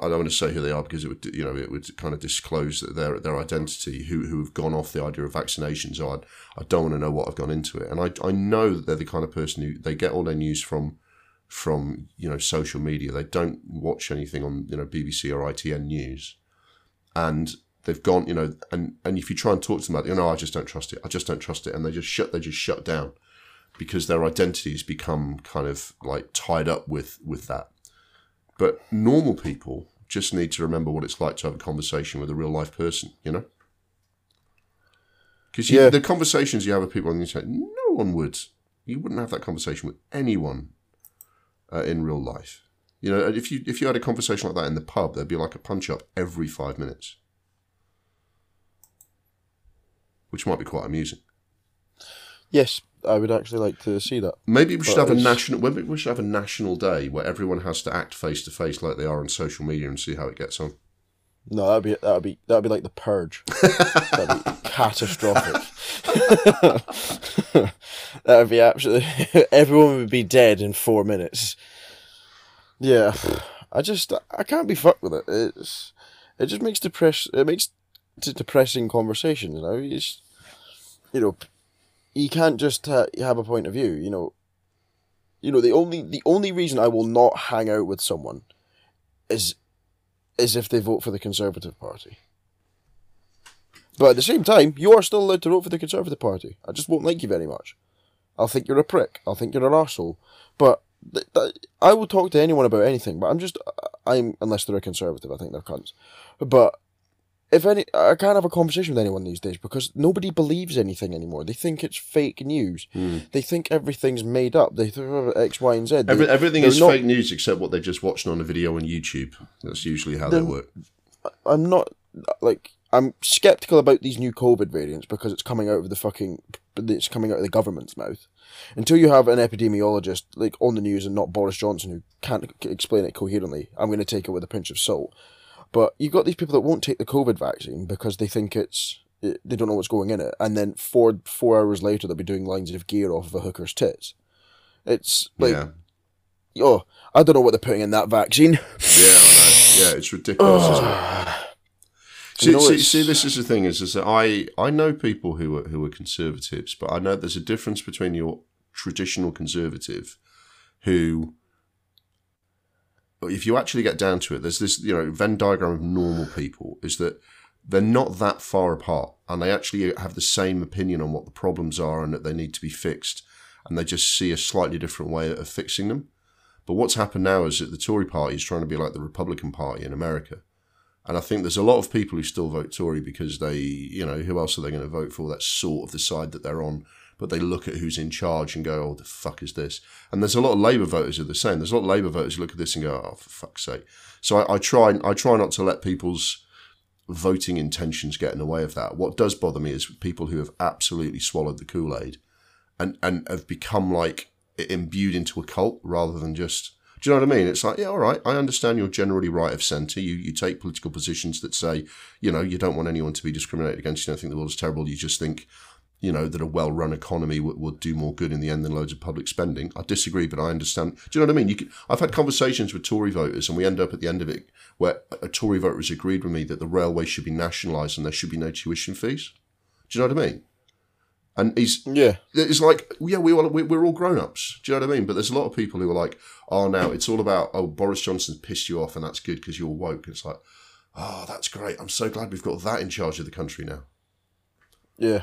I don't want to say who they are because it would, you know, it would kind of disclose their their identity. Who who have gone off the idea of vaccinations. I, I don't want to know what I've gone into it, and I I know that they're the kind of person who they get all their news from from you know social media. They don't watch anything on you know BBC or ITN news, and they've gone you know and and if you try and talk to them about it, you know I just don't trust it. I just don't trust it, and they just shut they just shut down because their identities become kind of like tied up with with that. But normal people, just need to remember what it's like to have a conversation with a real life person, you know? Because Yeah. the conversations you have with people on the internet, no one would. You wouldn't have that conversation with anyone uh, in real life. You know, if you if you had a conversation like that in the pub, there'd be like a punch up every five minutes, which might be quite amusing. Yes, I would actually like to see that. Maybe we should But have a national. Maybe we should have a national day where everyone has to act face to face like they are on social media and see how it gets on. No, that'd be that'd be that'd be like the purge. that'd be catastrophic. that'd be absolutely. Everyone would be dead in four minutes. Yeah, I just I can't be fucked with it. It's it just makes depress. It makes t- depressing conversations. You know, it's you know, you can't just uh, have a point of view. You know, you know the only the only reason I will not hang out with someone is is if they vote for the Conservative Party. But at the same time, you are still allowed to vote for the Conservative Party. I just won't like you very much. I'll think you're a prick. I'll think you're an arsehole. But th- th- I will talk to anyone about anything. But I'm just, I'm unless they're a Conservative, I think they're cunts. But if any, I can't have a conversation with anyone these days because nobody believes anything anymore. They think it's fake news. Hmm. They think everything's made up. They think X, Y, and Z. They- Every, everything is not- fake news except what they've just watched on a video on YouTube. That's usually how they work. I'm not like I'm skeptical about these new COVID variants because it's coming out of the fucking it's coming out of the government's mouth. Until you have an epidemiologist like on the news and not Boris Johnson who can't explain it coherently, I'm going to take it with a pinch of salt. But you've got these people that won't take the COVID vaccine because they think it's it, they don't know what's going in it, and then four four hours later they'll be doing lines of gear off of a hooker's tits. It's like yeah, oh, I don't know what they're putting in that vaccine. yeah, I. Yeah, it's ridiculous. Ah. See, see, see, this is the thing: is, is that I I know people who are who are conservatives, but I know there's a difference between your traditional conservative, who, if you actually get down to it, there's this you know Venn diagram of normal people is that they're not that far apart, and they actually have the same opinion on what the problems are and that they need to be fixed, and they just see a slightly different way of fixing them. But what's happened now is that the Tory party is trying to be like the Republican Party in America. And I think there's a lot of people who still vote Tory because they, you know, who else are they going to vote for? That's sort of the side that they're on. But they look at who's in charge and go, oh, the fuck is this? And there's a lot of Labour voters who are the same. There's a lot of Labour voters who look at this and go, oh, for fuck's sake. So I, I try, I try not to let people's voting intentions get in the way of that. What does bother me is people who have absolutely swallowed the Kool Aid and, and have become like imbued into a cult rather than just. Do you know what I mean? It's like, yeah, all right, I understand you're generally right of centre. You you take political positions that say, you know, you don't want anyone to be discriminated against. You don't think the world is terrible. You just think, you know, that a well run economy would, would do more good in the end than loads of public spending. I disagree, but I understand. Do you know what I mean? You can, I've had conversations with Tory voters, and we end up at the end of it where a Tory voter has agreed with me that the railway should be nationalised and there should be no tuition fees. Do you know what I mean? And he's Yeah, it's like yeah we all we- we're all grown ups do you know what i mean but there's a lot of people who are like oh now it's all about oh boris johnson's pissed you off and that's good because you're woke it's like oh that's great i'm so glad we've got that in charge of the country now Yeah,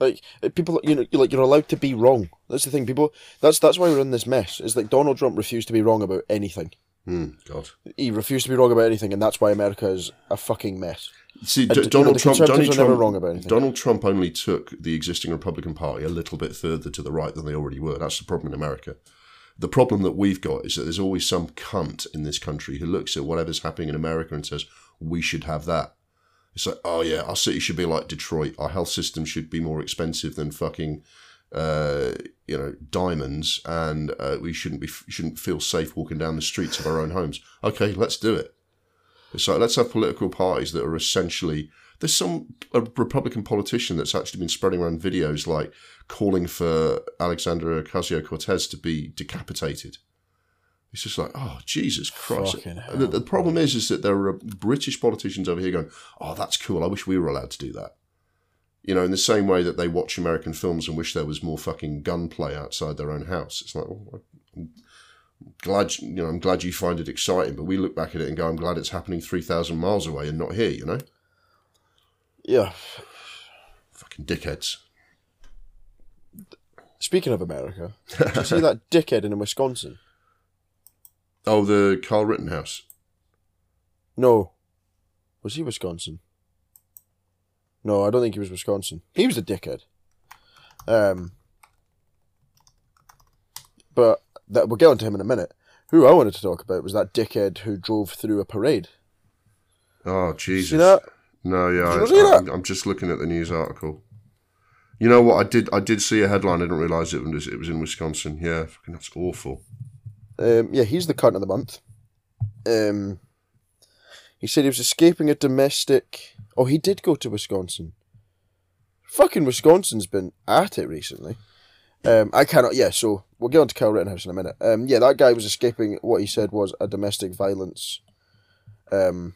like uh, people, you know, you're like you're allowed to be wrong. That's the thing. People, that's that's why we're in this mess. It's like Donald Trump refused to be wrong about anything. hmm god He refused to be wrong about anything, and that's why America is a fucking mess. See And, D- you know, donald trump donald trump wrong about anything. donald trump only took the existing republican party a little bit further to the right than they already were that's the problem in america the problem that we've got is that there's always some cunt in this country who looks at whatever's happening in america and says we should have that It's like, oh yeah, our city should be like Detroit. Our health system should be more expensive than fucking, uh, you know, diamonds, and uh, we shouldn't be shouldn't feel safe walking down the streets of our own homes. Okay, let's do it. It's like let's have political parties that are essentially. There's some a Republican politician that's actually been spreading around videos like calling for Alexandria Ocasio Cortez to be decapitated. It's just like, oh Jesus Christ! The, the problem is, is that there are British politicians over here going, "Oh, that's cool. I wish we were allowed to do that." You know, in the same way that they watch American films and wish there was more fucking gunplay outside their own house. It's like, well, glad you know, I'm glad you find it exciting, but we look back at it and go, "I'm glad it's happening three thousand miles away and not here." You know, Yeah. fucking dickheads. Speaking of America, did you see that dickhead in Wisconsin? Oh, the Kyle Rittenhouse. No. Was he Wisconsin? No, I don't think he was Wisconsin. He was a dickhead. Um, but that we'll get onto him in a minute. Who I wanted to talk about was that dickhead who drove through a parade. Oh Jesus! See that? No, yeah, I, I'm just looking at the news article. You know what? I did. I did see a headline. I didn't realize it was. It was in Wisconsin. Yeah, fucking that's awful. Um, yeah, he's the cunt of the month. Um, he said he was escaping a domestic. Oh, he did go to Wisconsin. Fucking Wisconsin's been at it recently. Um, I cannot. Yeah, so we'll get on to Kyle Rittenhouse in a minute. Um, yeah, that guy was escaping what he said was a domestic violence um,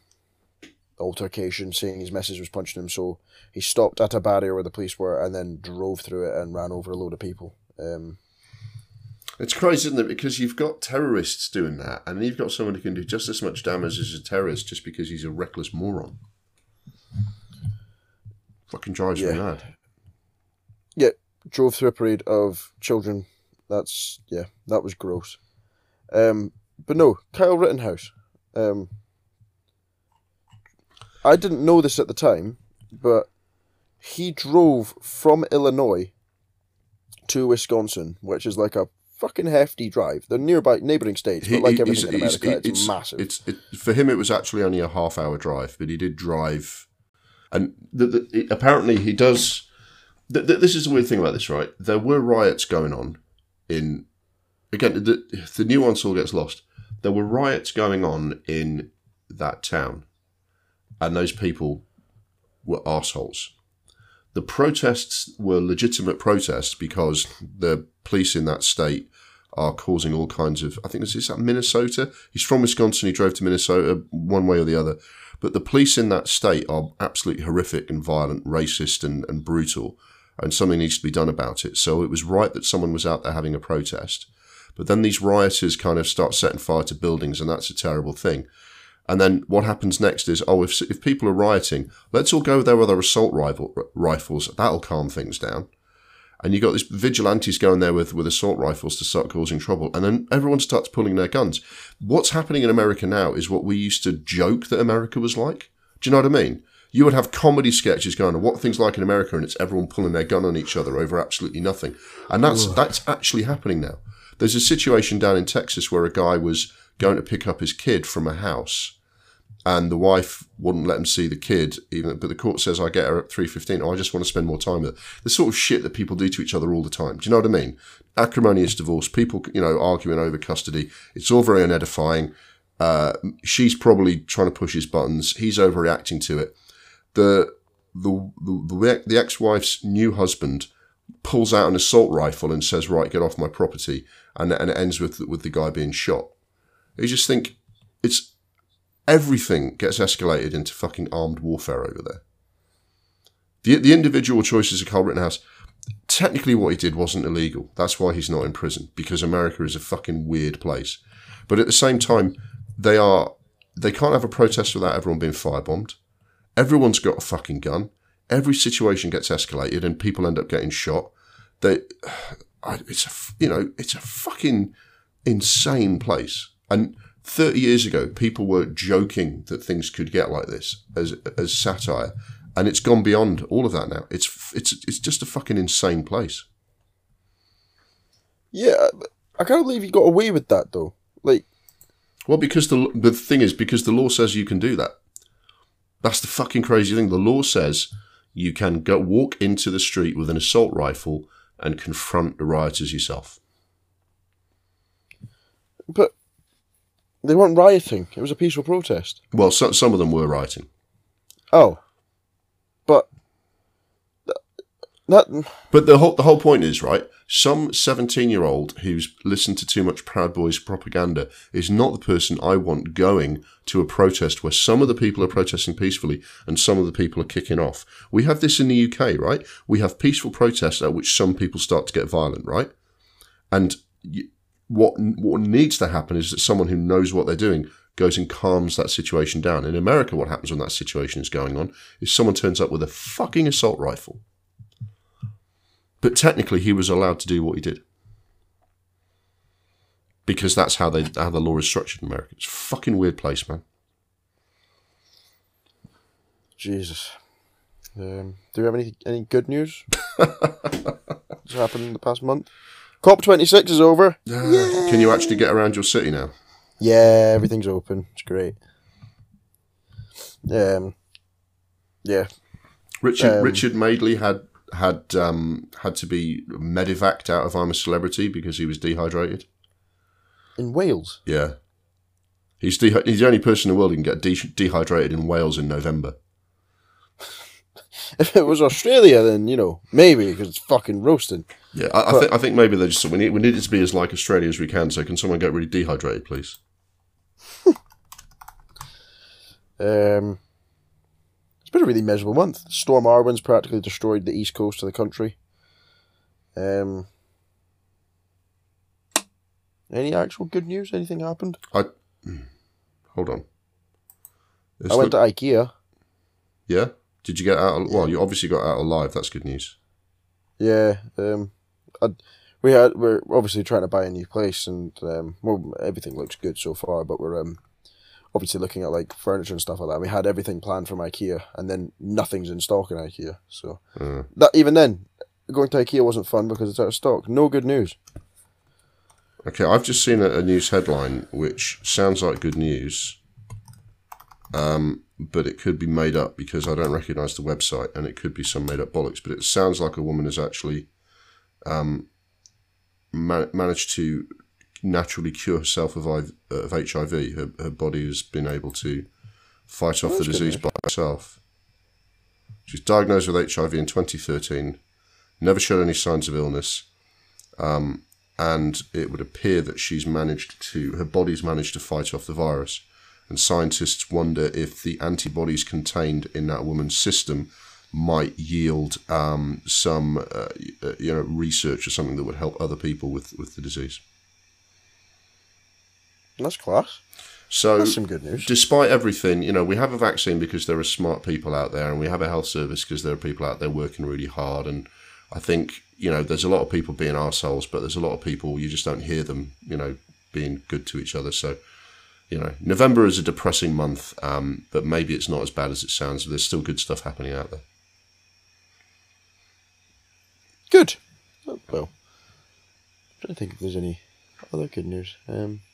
altercation, saying his missus was punching him. So he stopped at a barrier where the police were and then drove through it and ran over a load of people. Um, It's crazy, isn't it? Because you've got terrorists doing that, and you've got someone who can do just as much damage as a terrorist just because he's a reckless moron. Fucking drives me mad. yeah, drove through a parade of children. That's yeah, that was gross. Um, but no, Kyle Rittenhouse. Um, I didn't know this at the time, but he drove from Illinois to Wisconsin, which is like a fucking hefty drive. They're nearby neighboring states, but like everything in America, he's- it's, massive. It's it, for him. It was actually only a half-hour drive, but he did drive, and the, the, it- apparently he does. Th- th- this is the weird thing about this, right? There were riots going on in. Again, the the nuance all gets lost. There were riots going on in that town, and those people were assholes. The protests were legitimate protests because the police in that state are causing all kinds of. I think this is that Minnesota. He's from Wisconsin. He drove to Minnesota one way or the other. But the police in that state are absolutely horrific and violent, racist and, and brutal, and something needs to be done about it. So it was right that someone was out there having a protest. But then these rioters kind of start setting fire to buildings, and that's a terrible thing. And then what happens next is, oh, if, if people are rioting, let's all go there with our assault rival, rifles. That'll calm things down. And you got these vigilantes going there with, with assault rifles to start causing trouble. And then everyone starts pulling their guns. What's happening in America now is what we used to joke that America was like. Do you know what I mean? You would have comedy sketches going on. What things like in America, and it's everyone pulling their gun on each other over absolutely nothing. And that's that's actually happening now. There's a situation down in Texas where a guy was going to pick up his kid from a house and the wife wouldn't let him see the kid even but the court says I get her at 3.15 oh, I just want to spend more time with her. The sort of shit that people do to each other all the time. Do you know what I mean? Acrimonious divorce people you know arguing over custody. It's all very unedifying. Uh, she's probably trying to push his buttons. He's overreacting to it the the the, the, ex-wife's new husband pulls out an assault rifle and says right get off my property and, and it ends with with the guy being shot you just think it's everything gets escalated into fucking armed warfare over there. The, the individual choices of Kyle Rittenhouse, technically what he did wasn't illegal. That's why he's not in prison, because America is a fucking weird place. But at the same time, they are they can't have a protest without everyone being firebombed. Everyone's got a fucking gun. Every situation gets escalated and people end up getting shot. They, it's a, you know, it's a fucking insane place. And 30 years ago, people were joking that things could get like this as as satire, and it's gone beyond all of that now. It's it's it's just a fucking insane place. yeah, I can't believe he got away with that though. Like, Well, because the the thing is, because the law says you can do that. That's the fucking crazy thing. The law says you can go walk into the street with an assault rifle and confront the rioters yourself. but they weren't rioting. It was a peaceful protest. Well, so, some of them were rioting. Oh, but th- that But the whole the whole point is right. Some seventeen year old who's listened to too much Proud Boys propaganda is not the person I want going to a protest where some of the people are protesting peacefully and some of the people are kicking off. We have this in the UK, right? We have peaceful protests at which some people start to get violent, right? And what what needs to happen is that someone who knows what they're doing goes and calms that situation down. In America, what happens when that situation is going on is someone turns up with a fucking assault rifle. But technically, he was allowed to do what he did because that's how they how the law is structured in America. It's a fucking weird place, man. Jesus. Um, do we have any any good news? What's happened in the past month? COP twenty six is over. Can you actually get around your city now? Yeah, everything's open. It's great. Um, yeah, Richard Um, Richard Madeley had had um, had to be medevaced out of I'm a Celebrity because he was dehydrated. in Wales. Yeah, he's de- he's the only person in the world who can get de- dehydrated in Wales in November. If it was Australia, then you know maybe because it's fucking roasting. Yeah, I, I think I think maybe they just we need we need it to be as like Australia as we can. So can someone get really dehydrated, please? Um, it's been a really miserable month. Storm Arwen's practically destroyed the east coast of the country. Um, any actual good news? Anything happened? I hold on. It's I went not- to IKEA. yeah. Did you get out? Of, well, you obviously got out alive. That's good news. Yeah, um, I, we had we're obviously trying to buy a new place, and um, well, everything looks good so far. But we're um, obviously looking at like furniture and stuff like that. We had everything planned from IKEA, and then nothing's in stock in IKEA. So Uh, that even then, going to IKEA wasn't fun because it's out of stock. No good news. Okay, I've just seen a, a news headline which sounds like good news, um, but it could be made up because I don't recognise the website, and it could be some made up bollocks. But it sounds like a woman has actually um, ma- managed to naturally cure herself of, I- of HIV. Her, her body has been able to fight off the That's good disease by herself. She was diagnosed with HIV in 2013, never showed any signs of illness and it would appear that she's managed to her body's managed to fight off the virus and scientists wonder if the antibodies contained in that woman's system might yield um, some uh, you know research or something that would help other people with with the disease That's class. so That's some good news. despite everything, you know, we have a vaccine because there are smart people out there, and we have a health service because there are people out there working really hard. And I think, you know, there's a lot of people being arseholes, but there's a lot of people you just don't hear them, you know, being good to each other. So, you know, November is a depressing month, um, but maybe it's not as bad as it sounds. There's still good stuff happening out there. Good. Oh, Well, trying to think if there's any other good news. Um, I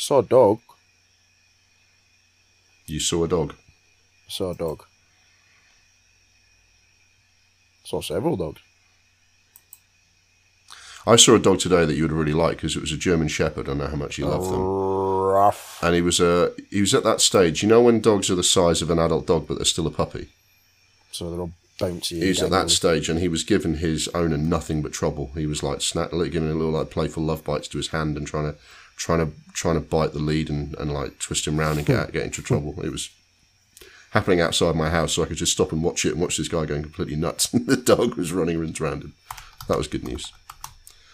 saw a dog. You saw a dog. Saw a dog. saw several dogs. I saw a dog today that you would really like because it was a German Shepherd. I know how much you love them. Rough. and he was uh, he was at that stage. You know when dogs are the size of an adult dog, but they're still a puppy. So they're all bouncy. and He was at that stage, and he was giving his owner nothing but trouble. He was like snap, giving a little like playful love bites to his hand and trying to trying to trying to bite the lead and, and like twist him round and get get into trouble. It was happening outside my house, so I could just stop and watch it and watch this guy going completely nuts. the dog was running around him. That was good news.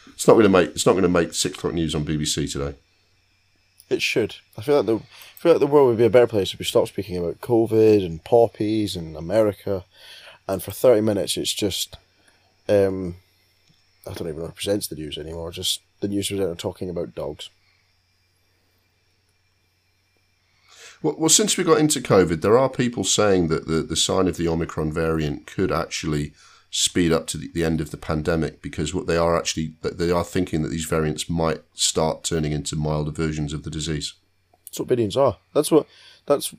It's not going to make it's not going to make six o'clock news on BBC today. It should. I feel like the I feel like the world would be a better place if we stopped speaking about COVID and poppies and America, and for thirty minutes it's just, um, I don't even know presents the news anymore. Just the news presenter talking about dogs. Well, well, since we got into COVID, there are people saying that the, the sign of the Omicron variant could actually speed up to the, the end of the pandemic because what they are actually they are thinking that these variants might start turning into milder versions of the disease. That's what variants are. That's what. That's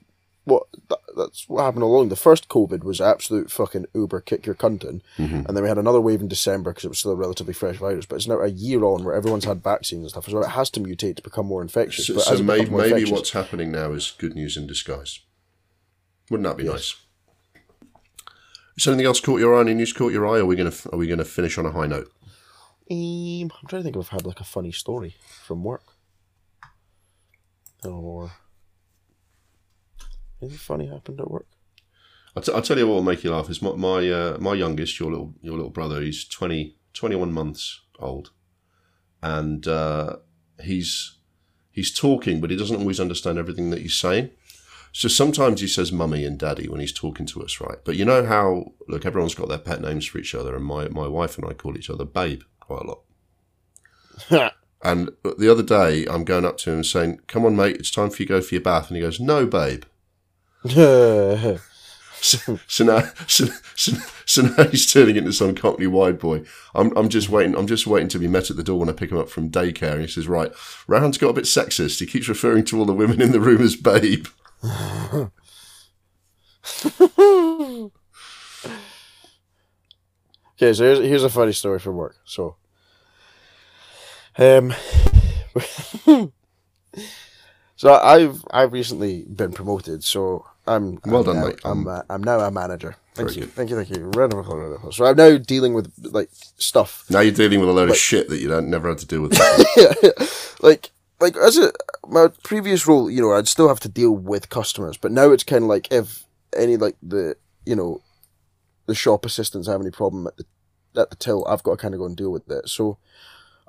what. That, that's what happened along. The first COVID was absolute fucking uber kick your cunt in, and then we had another wave in December because it was still a relatively fresh virus. But it's now a year on where everyone's had vaccines and stuff, so it has to mutate to become more infectious. So, so it maybe, infectious- what's happening now is good news in disguise. Wouldn't that be Yes. nice? Has anything else caught your eye? Any news caught your eye? Are we gonna are we gonna finish on a high note? Um, I'm trying to think if I've had like a funny story from work. Or anything funny happened at work? I'll, t- I'll tell you what will make you laugh is my my, uh, my youngest, your little your little brother. He's 20, 21 months old, and uh, he's he's talking, but he doesn't always understand everything that he's saying. So sometimes he says "mummy" and "daddy" when he's talking to us, right? But you know how look, everyone's got their pet names for each other, and my my wife and I call each other "babe" quite a lot. And the other day, I'm going up to him and saying, "Come on, mate, it's time for you to go for your bath," and he goes, "No, babe." So, now, he's turning into some company wide boy. I'm, I'm just waiting. I'm just waiting to be met at the door when I pick him up from daycare. And he says, "Right, Round's got a bit sexist. He keeps referring to all the women in the room as babe." Okay, so here's, here's a funny story from work. So, um, so I've I've recently been promoted. So I'm Well I'm done, now, mate. I'm uh, I'm now a manager. Thank you, good. thank you, thank you. Round of applause, round of applause. So I'm now dealing with like stuff Now you're dealing with a load of shit that you don't never had to deal with. before. like like as a my previous role, you know, I'd still have to deal with customers, but now it's kind of like if any like the you know the shop assistants have any problem at the at the till, I've got to kind of go and deal with it. So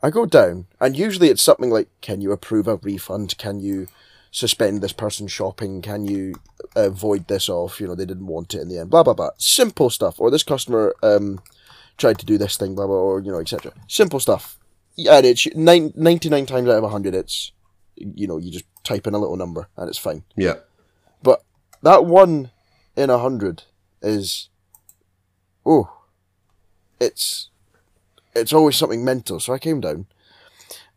I go down, and usually it's something like, can you approve a refund? Can you suspend this person shopping? Can you avoid this off? You know, they didn't want it in the end. Blah blah blah. Simple stuff. Or this customer um tried to do this thing. Blah blah. Or you know, etc. Simple stuff. Yeah, and it's nine, 99 times out of 100, it's, you know, you just type in a little number and it's fine. yeah. But that one in a hundred is, oh, it's, it's always something mental. So I came down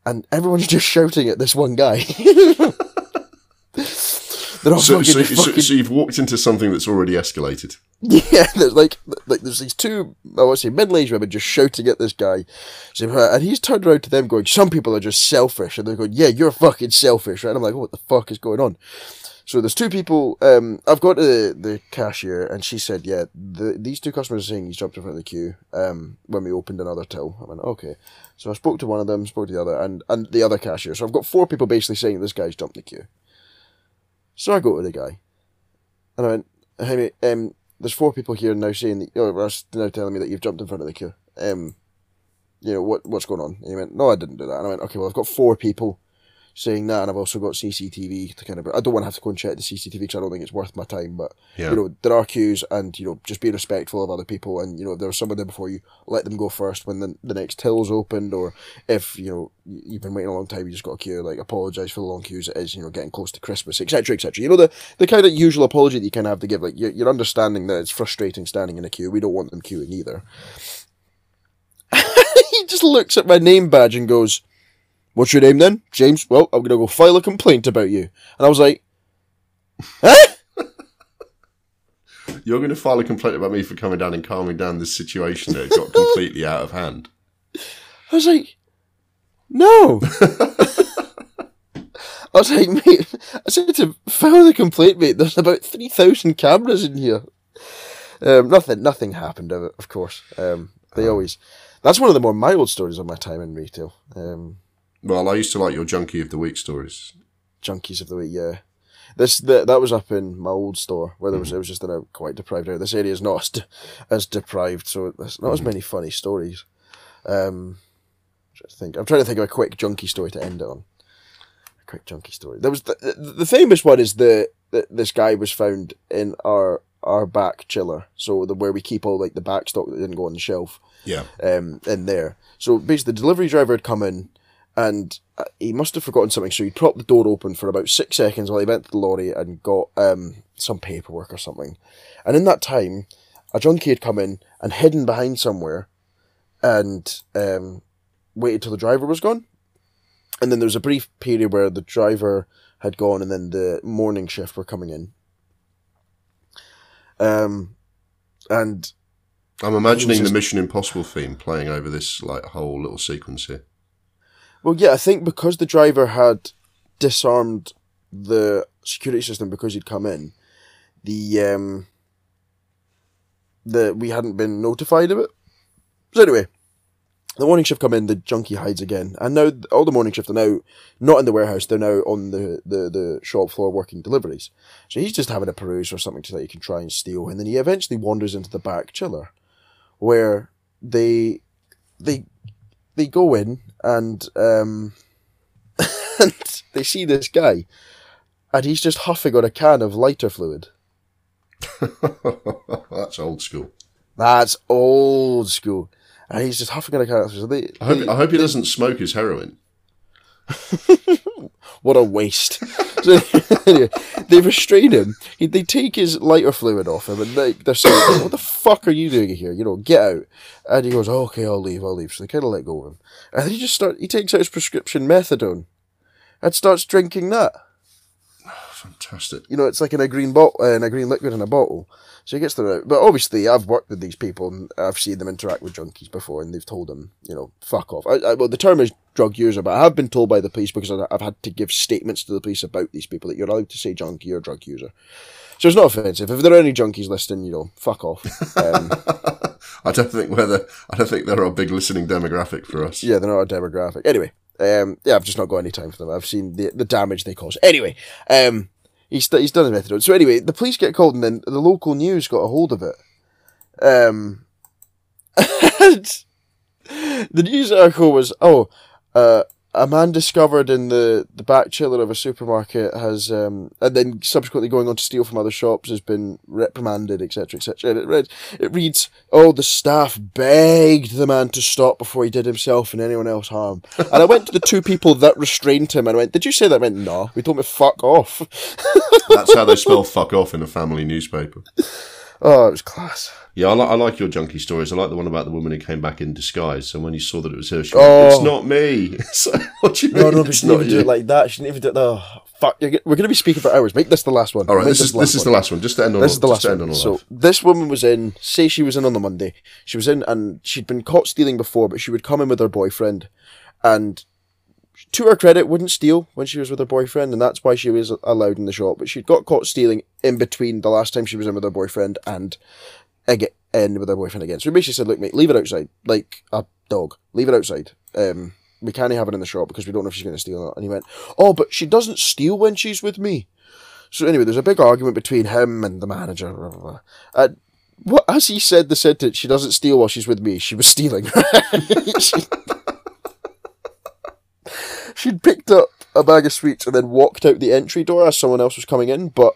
and everyone's just shouting at this one guy. They're all So, so, fucking so you've walked into something that's already escalated. Yeah, there's like like there's these two I want to say middle aged women just shouting at this guy, uh, and he's turned around to them going, "Some people are just selfish," and they're going, "Yeah, you're fucking selfish," right? And I'm like, "What the fuck is going on?" So there's two people. Um, I've got the the cashier, and she said, "Yeah, the, these two customers are saying he's jumped in front of the queue." Um, when we opened another till, I went, "Okay." So I spoke to one of them, spoke to the other, and and the other cashier. So I've got four people basically saying this guy's jumped the queue. So I go to the guy, and I went, "Hey mate, um, there's four people here now saying that you're now telling me that you've jumped in front of the queue. Um, you know what what's going on?" And he went, "No, I didn't do that." And I went, "Okay, well, I've got four people saying that, and I've also got CCTV to kind of. I don't want to have to go and check the CCTV because I don't think it's worth my time. But Yeah. you know, there are queues, and you know, just be respectful of other people. And you know, if there was someone there before you, let them go first when the, the next till's opened, or if you know you've been waiting a long time, you just got a queue. Like, apologise for the long queues. It is you know getting close to Christmas, etc., etc. You know the the kind of usual apology that you kind of have to give. Like, you're, you're understanding that it's frustrating standing in a queue. We don't want them queuing either. he just looks at my name badge and goes. What's your name then? James. Well, I'm gonna go file a complaint about you. And I was like, huh? You're going to file a complaint about me for coming down and calming down this situation that got completely out of hand. I was like, no. I was like, mate, I said to file the complaint, mate. There's about 3,000 cameras in here. Um, nothing, nothing happened of it, of course. Um, they always, that's one of the more mild stories of my time in retail. Um, Well, I used to like your junkie of the week stories. junkies of the week, yeah. This the, that was up in my old store where there was it was just in a quite deprived area. This area is not as, de- as deprived, so there's not as many funny stories. Um, I'm trying to think. I'm trying to think of a quick junkie story to end it on. A quick junkie story. There was the, the, the famous one is the, the this guy was found in our our back chiller, so the where we keep all like the back stock that didn't go on the shelf Yeah. um, in there. So basically, the delivery driver had come in and uh, he must have forgotten something. So he propped the door open for about six seconds while he went to the lorry and got um, some paperwork or something. And in that time, a junkie had come in and hidden behind somewhere and um, waited till the driver was gone. And then there was a brief period where the driver had gone and then the morning shift were coming in. Um, and I'm imagining the Mission Impossible theme playing over this like whole little sequence here. Well, yeah, I think because the driver had disarmed the security system because he'd come in, the um, the we hadn't been notified of it. So anyway, the morning shift come in, the junkie hides again, and now all the morning shift are now not in the warehouse; they're now on the the, the shop floor working deliveries. So he's just having a peruse or something so that he can try and steal, and then he eventually wanders into the back chiller, where they they they go in and um and they see this guy and he's just huffing on a can of lighter fluid. That's old school. That's old school. And he's just huffing on a can of so they, I hope, they- I hope he doesn't smoke his heroin. what a waste. So, anyway, they restrain him. He, they take his lighter fluid off him, and they, they're saying, "What the fuck are you doing here? You know, get out." And he goes, oh, "Okay, I'll leave. I'll leave." So they kind of let go of him, and he just start. He takes out his prescription methadone, and starts drinking that. Fantastic. You know, it's like in a green bottle, uh, in a green liquid in a bottle. So he gets the route. But obviously, I've worked with these people and I've seen them interact with junkies before, and they've told them, you know, fuck off. I, I, well, the term is drug user, but I have been told by the police because I, I've had to give statements to the police about these people that you're allowed to say junkie or drug user. So it's not offensive. If there are any junkies listening, you know, fuck off. Um, I don't think whether I don't think they're a big listening demographic for us. yeah, they're not a demographic. Anyway, um, yeah, I've just not got any time for them. I've seen the the damage they cause. Anyway, um, he's he's done his methadone. So anyway, the police get called, and then the local news got a hold of it. Um, and the news article was, oh, uh, a man discovered in the, the back chiller of a supermarket has, um, and then subsequently going on to steal from other shops has been reprimanded, etc., etc. And it reads, it reads, oh, the staff begged the man to stop before he did himself and anyone else harm. And I went to the two people that restrained him and I went, did you say that? I went, no, we told me fuck off. That's how they spell "fuck off" in a family newspaper. oh, it was class. Yeah, I, li- I like your junkie stories. I like the one about the woman who came back in disguise. So when you saw that it was her, she Oh. went, "It's not me." so, what do you mean? No, no, she didn't not even do it like that. She didn't even do it. Oh, fuck. We're going to be speaking for hours. Make this the last one. All right, Make this is the this last is one. the last one. Just to end on This all- is the last one. on So that. this woman was in. Say she was in on the Monday. She was in, and she'd been caught stealing before, but she would come in with her boyfriend, and to her credit, wouldn't steal when she was with her boyfriend, and that's why she was allowed in the shop. But she'd got caught stealing in between the last time she was in with her boyfriend and again in with her boyfriend again. So we basically said, "Look, mate, leave it outside, like a dog. Leave it outside. Um, we can't have it in the shop because we don't know if she's going to steal not." And he went, "Oh, but she doesn't steal when she's with me." So anyway, there's a big argument between him and the manager. Blah, blah, blah. What as he said the sentence, "She doesn't steal while she's with me." She was stealing. she, she'd picked up a bag of sweets and then walked out the entry door as someone else was coming in. But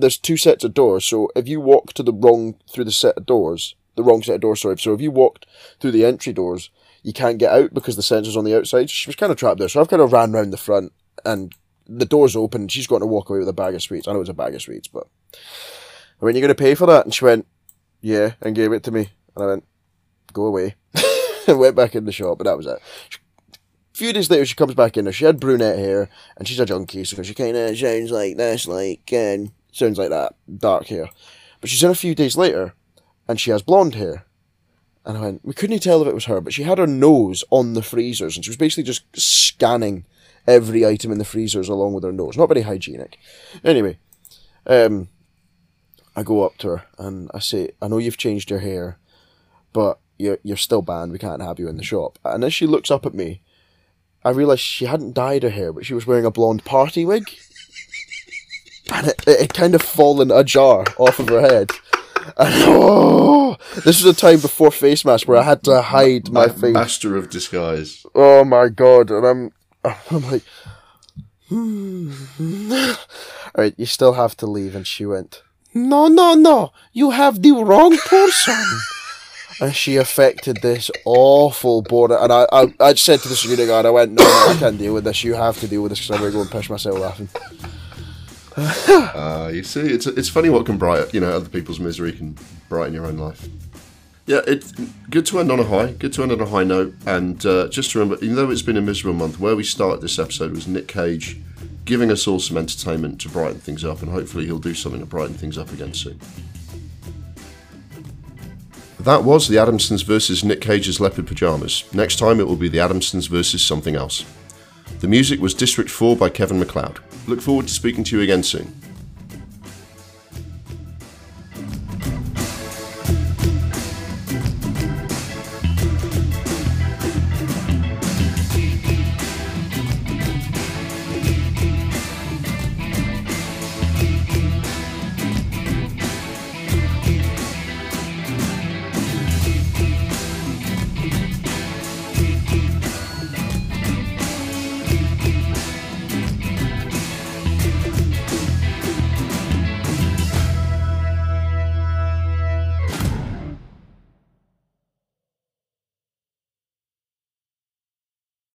there's two sets of doors, so if you walk to the wrong through the set of doors, the wrong set of doors, sorry. So if you walked through the entry doors, you can't get out because the sensor's on the outside. She was kind of trapped there, so I've kind of ran round the front and the door's open. She's got to walk away with a bag of sweets. I know it's a bag of sweets, but I went, You're going to pay for that?" And she went, "Yeah," and gave it to me. And I went, "Go away," and went back in the shop. And that was it. A few days later, she comes back in. She had brunette hair, and she's a junkie, so she kind of sounds like this, like sounds like that, dark hair. But she's in a few days later, and she has blonde hair. And I went, we couldn't tell if it was her, but she had her nose on the freezers, and she was basically just scanning every item in the freezers along with her nose. Not very hygienic. Anyway, um, I go up to her and I say, I know you've changed your hair, but you're you're still banned. We can't have you in the shop. And as she looks up at me, I realised she hadn't dyed her hair, but she was wearing a blonde party wig. And it, it had kind of fallen ajar off of her head. And oh, this was a time before face mask where I had to hide my Ma- face. Master of disguise. Oh my god! And I'm, I'm like, hmm. all right, you still have to leave. And she went, no, no, no, you have the wrong person. and she affected this awful border. And I, I, I said to the security guard, I went, no, no, I can't deal with this. You have to deal with this because I'm going to go and piss myself laughing. Uh, you see, it's it's funny what can brighten, you know, other people's misery can brighten your own life. Yeah, it's good to end on a high. Good to end on a high note. And uh, just remember, even though it's been a miserable month, where we started this episode was Nic Cage giving us all some entertainment to brighten things up, and hopefully he'll do something to brighten things up again soon. That was the Adamsons versus Nic Cage's Leopard Pajamas. Next time it will be the Adamsons versus something else. The music was District 4 by Kevin MacLeod. Look forward to speaking to you again soon.